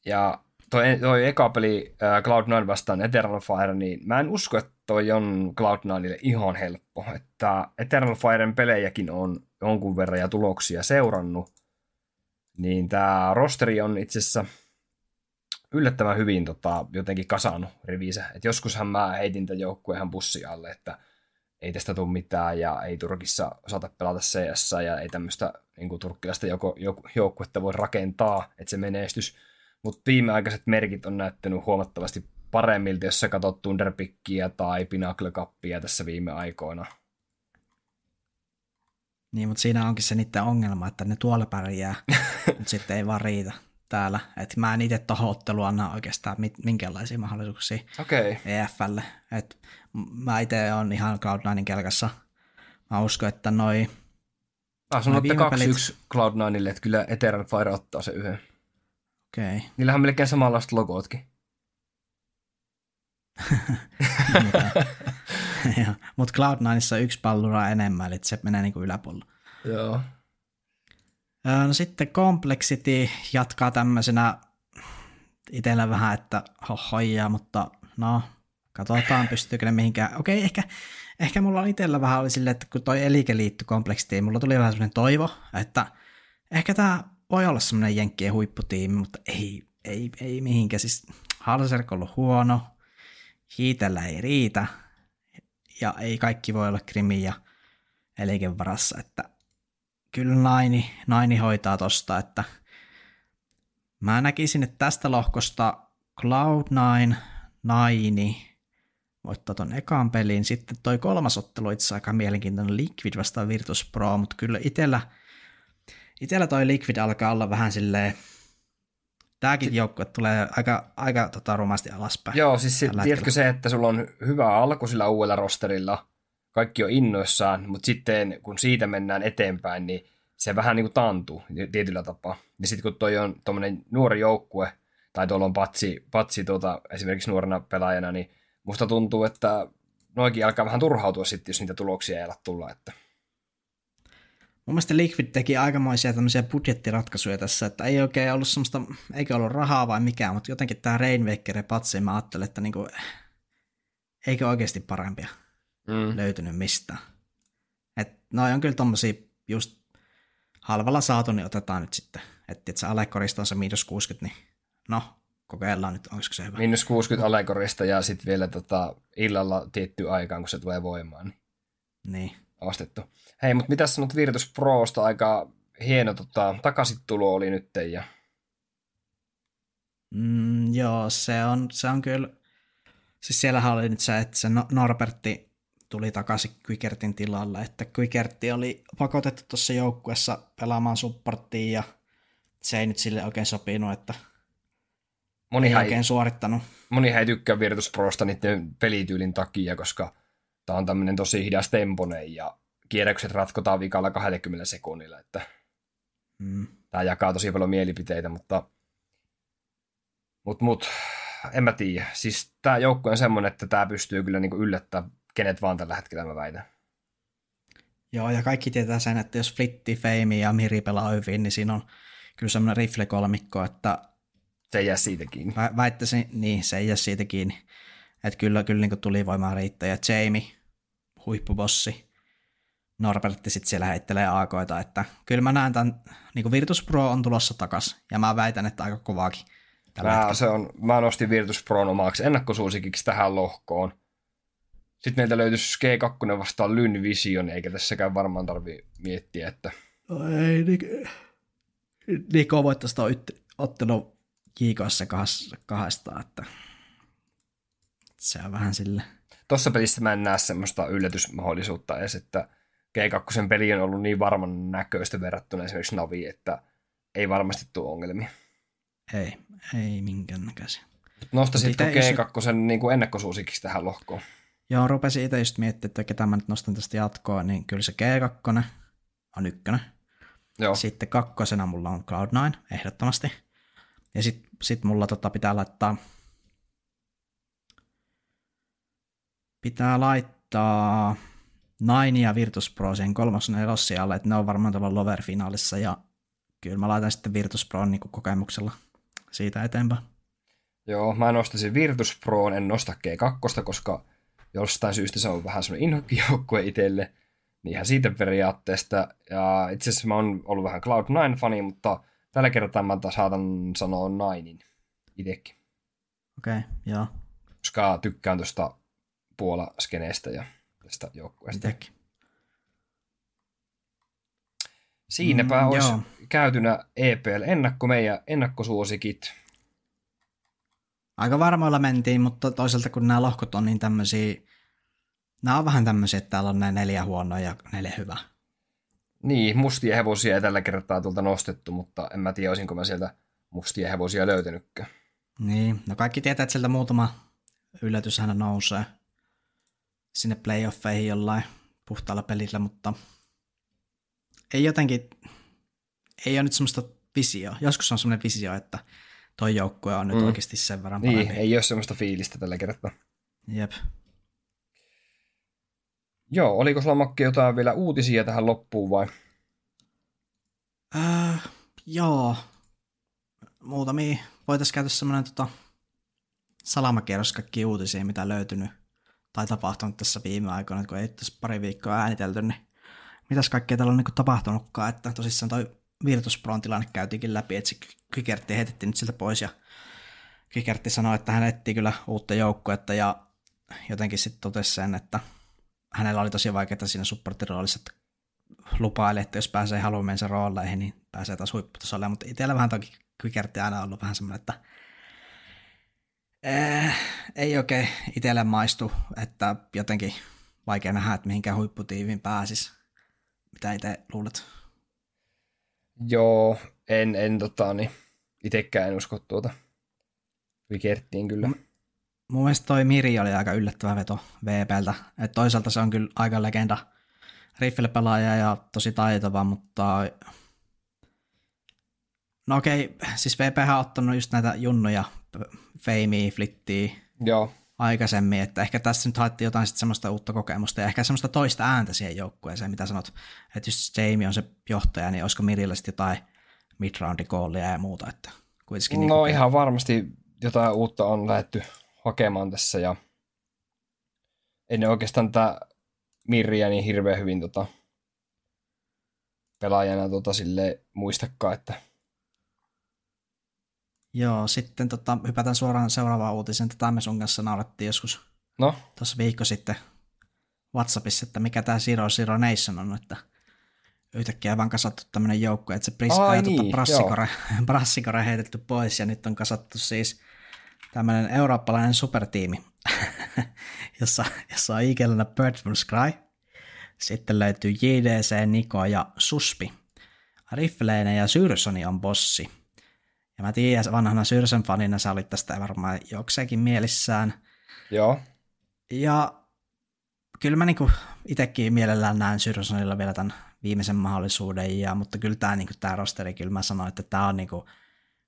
Ja toi, toi eka peli äh, Cloud9 vastaan Eternal Fire, niin mä en usko, että toi on Cloud9 ihan helppo. Että Eternal Firen pelejäkin on jonkun verran ja tuloksia seurannut. Niin tämä rosteri on itse asiassa yllättävän hyvin tota, jotenkin kasannut rivinsä. Et joskushan mä heitin tämän joukkueen bussi alle, että ei tästä tule mitään ja ei Turkissa osata pelata CS ja ei tämmöistä niin turkkilaista joukkuetta voi rakentaa, että se menestys. Mutta viimeaikaiset merkit on näyttänyt huomattavasti paremmilta, jos sä katsot Thunderpickia tai Pinnacle Cupia tässä viime aikoina. Niin, mutta siinä onkin se niiden ongelma, että ne tuolla pärjää, <laughs> mutta sitten ei vaan riitä täällä. Et mä en itse tuohon otteluun anna oikeastaan minkäänlaisia mahdollisuuksia. Okay. EFlle. Et mä itse on ihan Cloud9 kelkassa. Mä uskon, että noi... Ah, sanotte 2-1 Cloud9, että kyllä Eternal Fire ottaa se yhden. Okei. Okay. <laughs> Niillähän on melkein samanlaiset logotkin. Mutta Cloud9 on yksi pallura enemmän, eli se menee niinku yläpuolella. Joo. No sitten Complexity jatkaa tämmöisenä itsellä vähän, että hohoja, mutta no, katsotaan pystyykö ne mihinkään. Okei, ehkä, ehkä mulla itsellä vähän oli silleen, että kun toi Elike liittyi Complexitiin, mulla tuli vähän semmoinen toivo, että ehkä tämä voi olla semmoinen jenkkien huipputiimi, mutta ei, ei, ei mihinkään. Siis Halserk on ollut huono, Hiitellä ei riitä, ja ei kaikki voi olla Krimin ja varassa, että kyllä Naini, Naini hoitaa tosta, että mä näkisin, että tästä lohkosta Cloud9, Naini voittaa ton ekan pelin. Sitten toi kolmas ottelu itse aika mielenkiintoinen Liquid vastaan Virtus Pro, mutta kyllä itellä, itellä toi Liquid alkaa olla vähän silleen, Tämäkin joukkue tulee aika, aika tota, rumasti alaspäin. Joo, siis sit, tiedätkö se, että sulla on hyvä alku sillä uudella rosterilla, kaikki on innoissaan, mutta sitten kun siitä mennään eteenpäin, niin se vähän niin kuin taantuu tietyllä tapaa. Ja sitten kun toi on tuommoinen nuori joukkue, tai tuolla on patsi, patsi tuota, esimerkiksi nuorena pelaajana, niin musta tuntuu, että noikin alkaa vähän turhautua sitten, jos niitä tuloksia ei ala tulla. Että. Mun mielestä Liquid teki aikamoisia tämmöisiä budjettiratkaisuja tässä, että ei oikein ollut semmoista, eikä ollut rahaa vai mikään, mutta jotenkin tämä Rainwaker ja Patsi, mä ajattelin, että niinku, eikö oikeasti parempia mm. löytynyt mistään. Et noi on kyllä tommosia just halvalla saatu, niin otetaan nyt sitten. Että et se Alekorista on se miinus 60, niin no, kokeillaan nyt, onko se hyvä. Miinus 60 Alekorista ja sitten vielä tota, illalla tietty aikaan, kun se tulee voimaan. Niin. niin. Ostettu. Hei, mutta mitä sanot Virtus Prosta? Aika hieno tota, takasitulo oli nyt ja... Mm, joo, se on, se on kyllä... Siis siellähän oli nyt se, että se no- Norbertti tuli takaisin Quickertin tilalle, että Quickerti oli pakotettu tuossa joukkuessa pelaamaan supporttiin ja se ei nyt sille oikein sopinut, että moni ei oikein suorittanut. Moni ei tykkää Virtus Prosta niiden pelityylin takia, koska tämä on tämmöinen tosi hidas temponen ja kierrokset ratkotaan vikalla 20 sekunnilla, että mm. tämä jakaa tosi paljon mielipiteitä, mutta mut, mut, en mä tiedä. Siis tämä joukkue on semmoinen, että tämä pystyy kyllä niinku yllättämään kenet vaan tällä hetkellä mä väitän. Joo, ja kaikki tietää sen, että jos Flitti, Fame ja Miri pelaa hyvin, niin siinä on kyllä semmoinen rifle-kolmikko, että... Se ei jää siitä kiinni. Vä- väittäisin, niin, se ei jää siitä kiinni. Että kyllä, kyllä niin tulivoimaa riittää. Ja Jamie, huippubossi, Norbertti sitten siellä heittelee aakoita, että kyllä mä näen tämän, niin kuin Virtus Pro on tulossa takas, ja mä väitän, että aika kovaakin. Mä, se on, mä nostin Virtus Pro omaksi ennakkosuosikiksi tähän lohkoon. Sitten meiltä löytyisi G2 vastaan Lyn Vision, eikä tässäkään varmaan tarvi miettiä, että... Ei, Niko voittaisi tuon ottelu Jiikoissa kahdesta, että se on vähän sille. Tuossa pelissä mä en näe semmoista yllätysmahdollisuutta edes, että G2 peli on ollut niin varman näköistä verrattuna esimerkiksi Navi, että ei varmasti tule ongelmia. Ei, ei minkäännäköisiä. Nostasitko G2 niin kuin ennakkosuosikiksi tähän lohkoon? Joo, rupesin itse just miettimään, että ketä mä nyt nostan tästä jatkoa, niin kyllä se G2 on ykkönen. Joo. Sitten kakkosena mulla on Cloud9, ehdottomasti. Ja sitten sit mulla tota pitää laittaa pitää laittaa Nine ja Virtus Pro sen kolmosen alle, että ne on varmaan tuolla Lover-finaalissa, ja kyllä mä laitan sitten Virtus Pro niin kokemuksella siitä eteenpäin. Joo, mä nostaisin Virtus Pro, en nosta G2, koska jostain syystä se on vähän semmoinen inhokkijoukkue itselle, niin ihan siitä periaatteesta. Ja itse asiassa mä oon ollut vähän Cloud9-fani, mutta tällä kertaa mä saatan sanoa Ninein itsekin. Okei, okay, joo. Koska tykkään tuosta Puola-skeneestä ja tästä joukkueesta. Itsekin. Siinäpä mm, olisi joo. käytynä EPL-ennakko, meidän ennakkosuosikit aika varmoilla mentiin, mutta toisaalta kun nämä lohkot on niin tämmöisiä, nämä on vähän tämmöisiä, että täällä on nämä neljä huonoa ja neljä hyvää. Niin, mustia hevosia ei tällä kertaa tuolta nostettu, mutta en mä tiedä, olisinko mä sieltä mustia hevosia löytänytkään. Niin, no kaikki tietää, että sieltä muutama yllätys aina nousee sinne playoffeihin jollain puhtaalla pelillä, mutta ei jotenkin, ei ole nyt semmoista visioa. Joskus on semmoinen visio, että toi joukkue on nyt mm. oikeasti sen verran Niin, parempi. ei ole semmoista fiilistä tällä kertaa. Jep. Joo, oliko sulla Makki jotain vielä uutisia tähän loppuun vai? Äh, joo. Muutamia. Voitaisiin käydä semmoinen tota, salamakierros kaikki uutisia, mitä löytynyt tai tapahtunut tässä viime aikoina, kun ei tässä pari viikkoa äänitelty, niin mitäs kaikkea täällä on niin tapahtunutkaan, että tosissaan toi Virtus Proon tilanne käytiinkin läpi, että se Kikertti heitettiin nyt siltä pois ja Kikertti sanoi, että hän etsii kyllä uutta joukkuetta ja jotenkin sitten totesi sen, että hänellä oli tosi vaikeaa siinä supportiroolissa, että lupaili, että jos pääsee haluamiinsa rooleihin, niin pääsee taas huipputasolle, mutta itsellä vähän toki Kikertti aina ollut vähän semmoinen, että Eh, ei oikein itselle maistu, että jotenkin vaikea nähdä, että mihinkään huipputiiviin pääsis. Mitä itse luulet? Joo, en, en tota, niin, itekään en usko tuota Vikerttiin kyllä. M- mun mielestä toi Miri oli aika yllättävä veto VPltä. Et toisaalta se on kyllä aika legenda riffle-pelaaja ja tosi taitava, mutta no okei, siis VP on ottanut just näitä junnuja Feimiä, Flittiä Joo. Aikaisemmin, että ehkä tässä nyt haettiin jotain sitten semmoista uutta kokemusta ja ehkä semmoista toista ääntä siihen joukkueeseen, mitä sanot, että jos Jamie on se johtaja, niin olisiko Mirillä sitten jotain mid-roundi ja muuta, että kuitenkin... Niin no niin ihan varmasti jotain uutta on lähetty hakemaan tässä ja en oikeastaan tätä Mirriä niin hirveän hyvin tota, pelaajana tota, sille muistakaan, että Joo, sitten tota, hypätään suoraan seuraavaan uutiseen. Tätä me sun kanssa naurettiin joskus no? tuossa viikko sitten WhatsAppissa, että mikä tämä Zero Zero Nation on, että yhtäkkiä vaan kasattu tämmöinen joukko, että se Priska Ai ja tota niin, tota <laughs> brassikore, heitetty pois ja nyt on kasattu siis tämmöinen eurooppalainen supertiimi, <laughs> jossa, jossa on Ikelänä Bird from Sky, sitten löytyy JDC, Niko ja Suspi. Riffleinen ja Syrsoni on bossi. Ja mä tiedän, vanhana Syrsen fanina sä olit tästä varmaan jokseenkin mielissään. Joo. Ja kyllä mä niinku itsekin mielellään näen Syrsonilla vielä tämän viimeisen mahdollisuuden, ja, mutta kyllä tämä niinku, tää rosteri, kyllä mä sanoin, että tämä on niinku,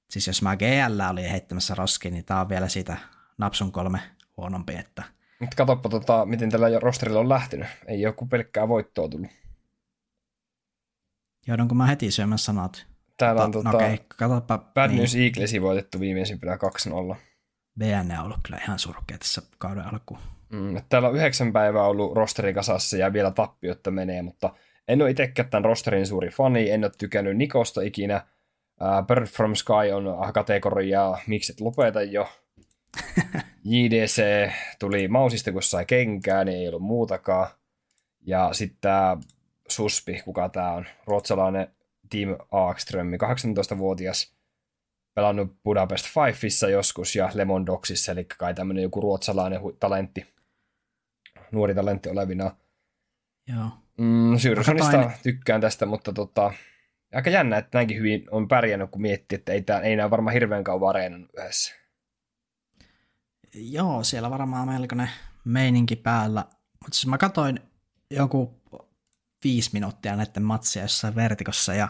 siis jos mä GL oli heittämässä roskiin, niin tämä on vielä siitä napsun kolme huonompi, että mutta katsoppa, tota, miten tällä rosterilla on lähtenyt. Ei joku pelkkää voittoa tullut. Joudunko mä heti syömään sanat? Täällä on no, tota, okay, katsopa, Bad niin. News Eaglesi voitettu viimeisimpänä 2-0. BN on ollut kyllä ihan surkea tässä kauden alkuun. Mm, täällä on yhdeksän päivää ollut rosterin kasassa ja vielä tappiotta menee, mutta en ole itsekään tämän rosterin suuri fani, en ole tykännyt Nikosta ikinä. Uh, Bird from Sky on kategoria, miksi et lopeta jo. <laughs> JDC tuli mausista, kun sai kenkää, niin ei ollut muutakaan. Ja sitten tämä Suspi, kuka tämä on, ruotsalainen Team Aakström, 18-vuotias, pelannut Budapest Fifeissä joskus ja Lemon Dogsissa, eli kai tämmöinen joku ruotsalainen talentti, nuori talentti olevina. Joo. Mm, tykkään tästä, mutta tota, aika jännä, että näinkin hyvin on pärjännyt, kun miettii, että ei, tää, ei näy varmaan hirveän kauan areenan yhdessä. Joo, siellä varmaan melkoinen meininki päällä. Mutta siis mä katsoin joku viisi minuuttia näiden matsia jossain vertikossa ja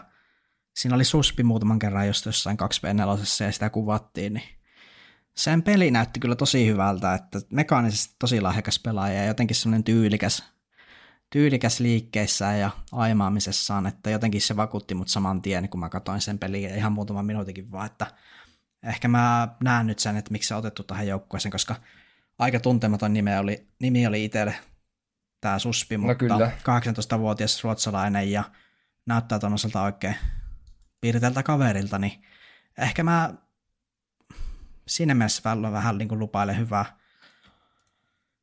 siinä oli suspi muutaman kerran just jossain 2 4 ja sitä kuvattiin, niin sen peli näytti kyllä tosi hyvältä, että mekaanisesti tosi lahjakas pelaaja ja jotenkin semmoinen tyylikäs, tyylikäs liikkeissään ja aimaamisessaan, että jotenkin se vakuutti mut saman tien, kun mä katsoin sen peliä ihan muutaman minuutikin vaan, että ehkä mä näen nyt sen, että miksi se on otettu tähän joukkueeseen, koska aika tuntematon nimi oli, nimi oli itselle tämä Suspi, no mutta kyllä. 18-vuotias ruotsalainen ja näyttää tuonnoiselta oikein piirteeltä kaverilta, niin ehkä mä siinä mielessä vähän, vähän niin lupailen hyvää.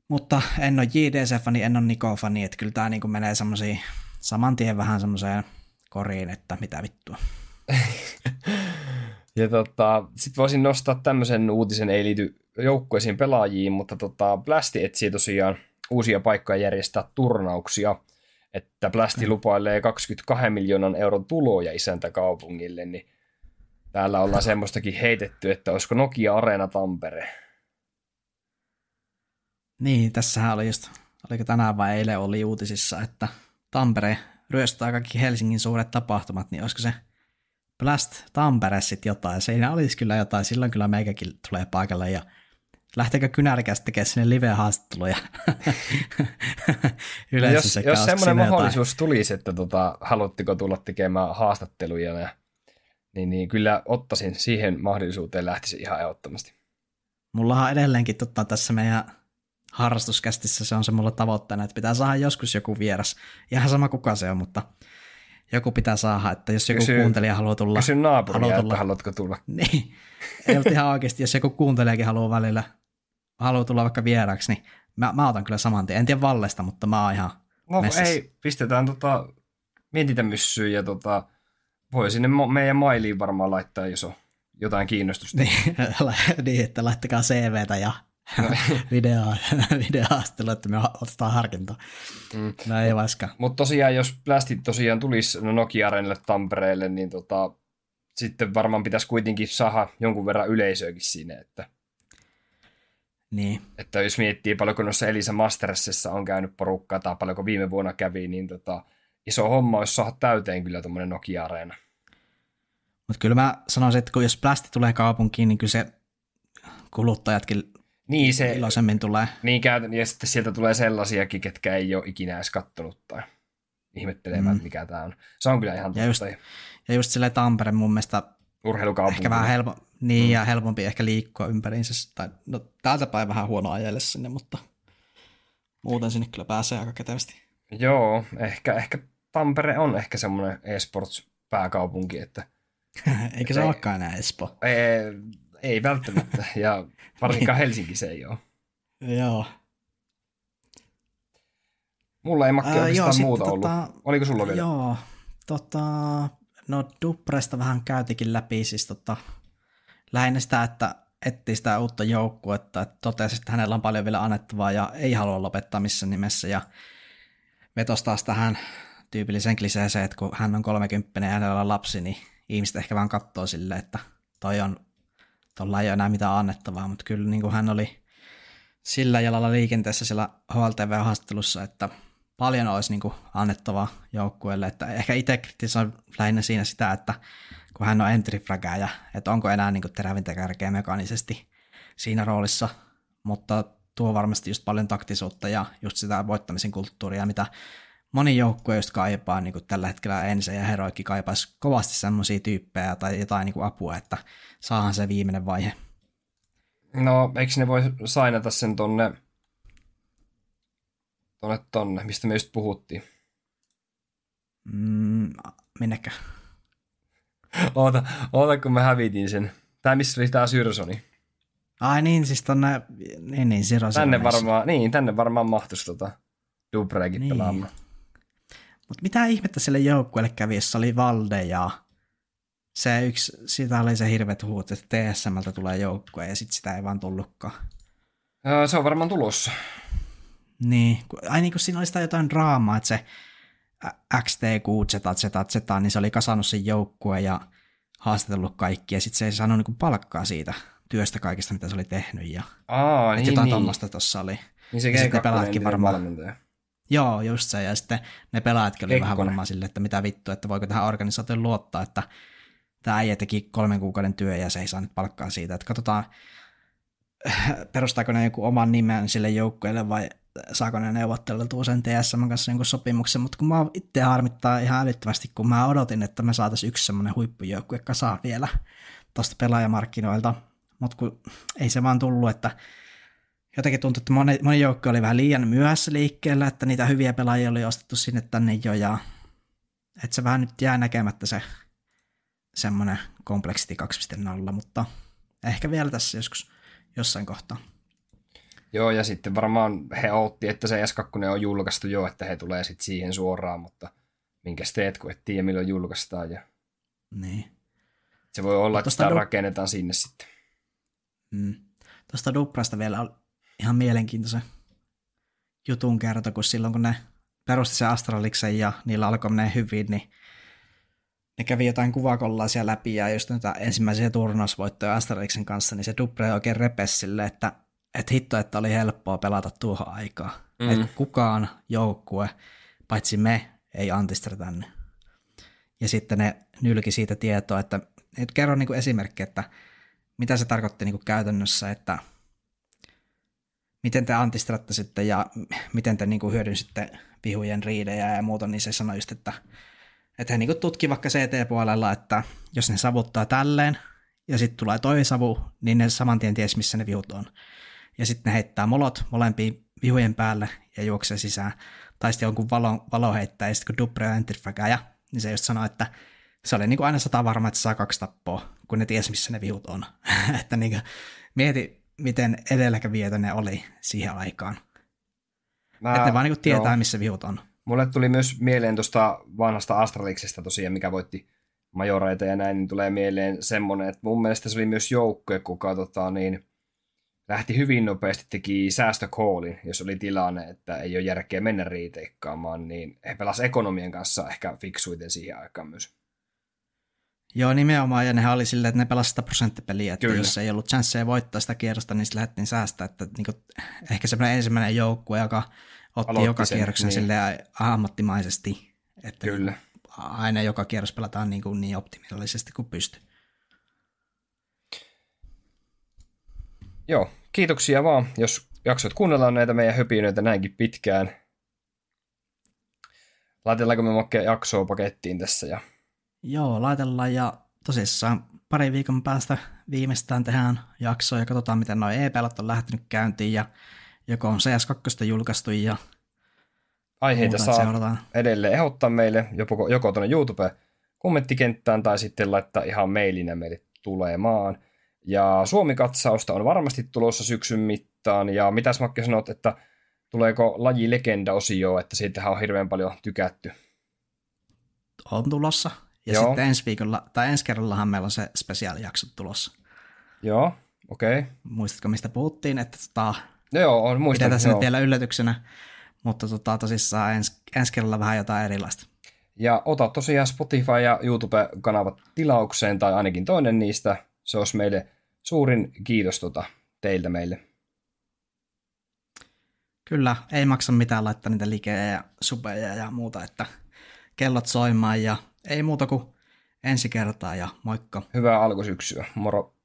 Mutta en ole JDC-fani, en ole Niko-fani, että kyllä tämä niin menee semmoisiin saman tien vähän semmoiseen koriin, että mitä vittua. <laughs> ja tota, sitten voisin nostaa tämmöisen uutisen, ei liity joukkueisiin pelaajiin, mutta tota, Blasti etsii tosiaan uusia paikkoja järjestää turnauksia. Että Plasti lupailee 22 miljoonan euron tuloja isäntäkaupungille, niin täällä ollaan semmoistakin heitetty, että olisiko Nokia Arena Tampere. Niin, tässähän oli just, oliko tänään vai eilen oli uutisissa, että Tampere ryöstää kaikki Helsingin suuret tapahtumat, niin olisiko se Blast Tampere sitten jotain. Siinä olisi kyllä jotain, silloin kyllä meikäkin tulee paikalle ja lähteekö kynärkästä tekemään sinne live-haastatteluja <laughs> Yleensä jos, jos semmoinen mahdollisuus jotain. tulisi, että tota, haluatteko tulla tekemään haastatteluja, ja, niin, niin kyllä ottaisin siihen mahdollisuuteen lähtisi ihan ehdottomasti. Mullahan edelleenkin totta, tässä meidän harrastuskästissä se on se mulla tavoitteena, että pitää saada joskus joku vieras. Ihan sama kuka se on, mutta joku pitää saada, että jos joku kysy, kuuntelija haluaa tulla... Kysy naapuria, haluaa tulla, että haluatko tulla. <laughs> Niin, ei, ihan oikeasti, jos joku kuuntelijakin haluaa välillä, haluaa tulla vaikka vieraaksi, niin mä, mä otan kyllä saman tien. En tiedä Vallesta, mutta mä oon ihan No messissä. ei, pistetään tota, mietintämyssyyn ja tota, voi sinne meidän mailiin varmaan laittaa, jos on jotain kiinnostusta. niin, <laughs> niin että laittakaa CVtä ja no. <laughs> video, <laughs> videohaastelu, että me otetaan harkintaa. Mm. No ei vaikka. Mutta tosiaan, jos plästit tosiaan tulisi no Nokia Arenalle Tampereelle, niin tota, sitten varmaan pitäisi kuitenkin saada jonkun verran yleisöäkin siinä, että niin. Että jos miettii paljonko noissa Elisa Mastersissa on käynyt porukkaa tai paljonko viime vuonna kävi, niin tota, iso homma olisi saada täyteen kyllä tuommoinen Nokia-areena. Mutta kyllä mä sanoisin, että kun jos plasti tulee kaupunkiin, niin kyllä se kuluttajatkin niin se, iloisemmin tulee. Niin käytän, ja sitten sieltä tulee sellaisiakin, ketkä ei ole ikinä edes kattonut tai ihmettelemään, mm. mikä tämä on. Se on kyllä ihan ja totta. Just, ja just silleen Tampere mun mielestä urheilukaupunki. Ehkä vähän helpo, niin, mm. ja helpompi ehkä liikkua ympäriinsä. Tai, no, täältä päin vähän huono ajelle sinne, mutta muuten sinne kyllä pääsee aika ketevästi. Joo, ehkä, ehkä Tampere on ehkä semmoinen esports-pääkaupunki, että... <laughs> Eikö se ei, olekaan enää Espo? Ei, ei välttämättä, ja varsinkaan <laughs> Helsinki se ei ole. Joo. Mulla ei makki oikeastaan joo, muuta ollut. Tota, Oliko sulla vielä? Joo, tota, no Dupresta vähän käytikin läpi, siis tota, lähinnä sitä, että etsii sitä uutta joukkuetta, että totesi, että hänellä on paljon vielä annettavaa ja ei halua lopettaa missään nimessä. Ja vetosi taas tähän tyypilliseen kliseeseen, että kun hän on 30 ja hänellä on lapsi, niin ihmiset ehkä vaan katsoo sille, että toi on, tuolla ei ole enää mitään annettavaa, mutta kyllä niin kuin hän oli sillä jalalla liikenteessä siellä HLTV-haastattelussa, että paljon olisi niin kuin annettavaa joukkueelle, että ehkä itse kritisoin lähinnä siinä sitä, että kun hän on entry fragaaja, että onko enää niin kuin terävintä kärkeä mekaanisesti siinä roolissa, mutta tuo varmasti just paljon taktisuutta ja just sitä voittamisen kulttuuria, mitä moni joukkue just kaipaa niin kuin tällä hetkellä ensin ja heroikki kaipaisi kovasti semmoisia tyyppejä tai jotain niin kuin apua, että saahan se viimeinen vaihe. No, eikö ne voi sainata sen tonne, tonne tonne, mistä me just puhuttiin? Mm, minnekä? Oota, oota, kun mä hävitin sen. Tää missä oli tää Syrsoni. Ai niin, siis tonne, niin niin. Tänne varmaan, niin, tänne varmaan mahtuisi tota Dubrekin niin. pelaamaan. Mutta mitä ihmettä sille joukkueelle kävi, jossa oli Valde ja se yksi, siitä oli se hirveät huut, että TSMltä tulee joukkue ja sitten sitä ei vaan tullutkaan. se on varmaan tulossa. Niin, ai niin kuin siinä oli sitä jotain draamaa, että se XTQ, Z, Z, Z, niin se oli kasannut sen joukkueen ja haastatellut kaikki, ja sitten se ei saanut niinku palkkaa siitä työstä kaikista, mitä se oli tehnyt. Ja, Aa, niin, jotain niin. tuommoista tuossa oli. Niin se ja pelaatkin varmaan. Valmentaja. Joo, just se, ja sitten ne pelaajatkin oli vähän varmaan silleen, että mitä vittu, että voiko tähän organisaatioon luottaa, että tämä äijä teki kolmen kuukauden työ ja se ei saa nyt palkkaa siitä, että katsotaan, <laughs> perustaako ne joku oman nimen sille joukkueelle vai saako ne neuvotteltua sen TSM kanssa jonkun sopimuksen, mutta kun mä itse harmittaa ihan älyttömästi, kun mä odotin, että me saataisiin yksi semmoinen huippujoukkue kasaan vielä tuosta pelaajamarkkinoilta, mutta kun ei se vaan tullut, että jotenkin tuntui, että moni, moni joukko oli vähän liian myöhässä liikkeellä, että niitä hyviä pelaajia oli ostettu sinne tänne jo, ja että se vähän nyt jää näkemättä se semmoinen Complexity 2.0, mutta ehkä vielä tässä joskus jossain kohtaa. Joo, ja sitten varmaan he otti, että se S2 on julkaistu jo, että he tulee sitten siihen suoraan, mutta minkä teet, kun et tiedä milloin julkaistaan. Ja... Niin. Se voi olla, että sitä du- rakennetaan sinne sitten. Mm. Tuosta Duprasta vielä on ihan mielenkiintoisen jutun kerta, kun silloin kun ne perusti se Astraliksen ja niillä alkoi menee hyvin, niin ne kävi jotain kuvakollaisia läpi ja just näitä ensimmäisiä turnausvoittoja Astraliksen kanssa, niin se Dubre oikein repesi sille, että, että hitto, että oli helppoa pelata tuohon aikaan. Mm. Että kukaan joukkue, paitsi me, ei antistra tänne. Ja sitten ne nylki siitä tietoa, että, että kerro niin esimerkki, että mitä se tarkoitti niin käytännössä, että miten te antistratte sitten ja miten te niin kuin hyödynsitte vihujen riidejä ja muuta, niin se sanoi just, että, että he niin tutki vaikka CT-puolella, että jos ne savuttaa tälleen ja sitten tulee toi savu, niin ne saman tien ties, missä ne vihut on. Ja sitten ne heittää molot molempiin vihujen päälle ja juoksee sisään. Tai sitten jonkun valo, valo heittää ja sitten kun Dubre on niin se just sanoi, että se oli niin kuin aina sata varma, että saa kaksi tappoa, kun ne ties, missä ne vihut on. <laughs> että niin kuin, mieti, miten edelläkävijöitä ne oli siihen aikaan. Mä, että ne vaan niin kuin tietää, joo. missä vihut on. Mulle tuli myös mieleen tuosta vanhasta Astraliksesta tosiaan, mikä voitti majoreita ja näin, niin tulee mieleen semmoinen, että mun mielestä se oli myös joukkue, kuka tota, niin, lähti hyvin nopeasti, teki säästökoolin, jos oli tilanne, että ei ole järkeä mennä riiteikkaamaan, niin he pelasivat ekonomien kanssa ehkä fiksuiten siihen aikaan myös. Joo, nimenomaan, ja nehän oli silleen, että ne pelasivat 100 prosenttipeliä, että Kyllä. jos ei ollut chansseja voittaa sitä kierrosta, niin lähdettiin säästää, että niin kuin, ehkä semmoinen ensimmäinen joukkue, joka otti Aloitti joka sen, kierroksen niin. silleen ammattimaisesti, että Kyllä. aina joka kierros pelataan niin, kuin niin optimaalisesti kuin pystyy. Joo, kiitoksia vaan, jos jaksot kuunnella näitä meidän höpinöitä näinkin pitkään. Laitellaanko me mokkeen jaksoa pakettiin tässä ja Joo, laitellaan ja tosissaan pari viikon päästä viimeistään tehdään jakso ja katsotaan, miten noin e on lähtenyt käyntiin ja joko on CS2 julkaistu ja Aiheita muuta, saa seurataan. edelleen ehdottaa meille joko, joko tuonne YouTube kommenttikenttään tai sitten laittaa ihan mailinä meille tulemaan. Ja Suomi-katsausta on varmasti tulossa syksyn mittaan. Ja mitäs Makke sanot, että tuleeko laji legenda-osio, että siitähän on hirveän paljon tykätty? On tulossa. Ja Joo. sitten ensi viikolla, tai ensi kerrallahan meillä on se spesiaalijakso tulossa. Joo, okei. Okay. Muistatko, mistä puhuttiin? Että tota, joo, on muistan. Pidetään se nyt vielä yllätyksenä, mutta tota, tosissaan ens, ensi kerralla vähän jotain erilaista. Ja ota tosiaan Spotify ja YouTube-kanavat tilaukseen, tai ainakin toinen niistä. Se olisi meille suurin kiitos tota, teiltä meille. Kyllä, ei maksa mitään laittaa niitä likejä ja subeja ja muuta, että kellot soimaan ja ei muuta kuin ensi kertaa ja moikka. Hyvää alkusyksyä. Moro.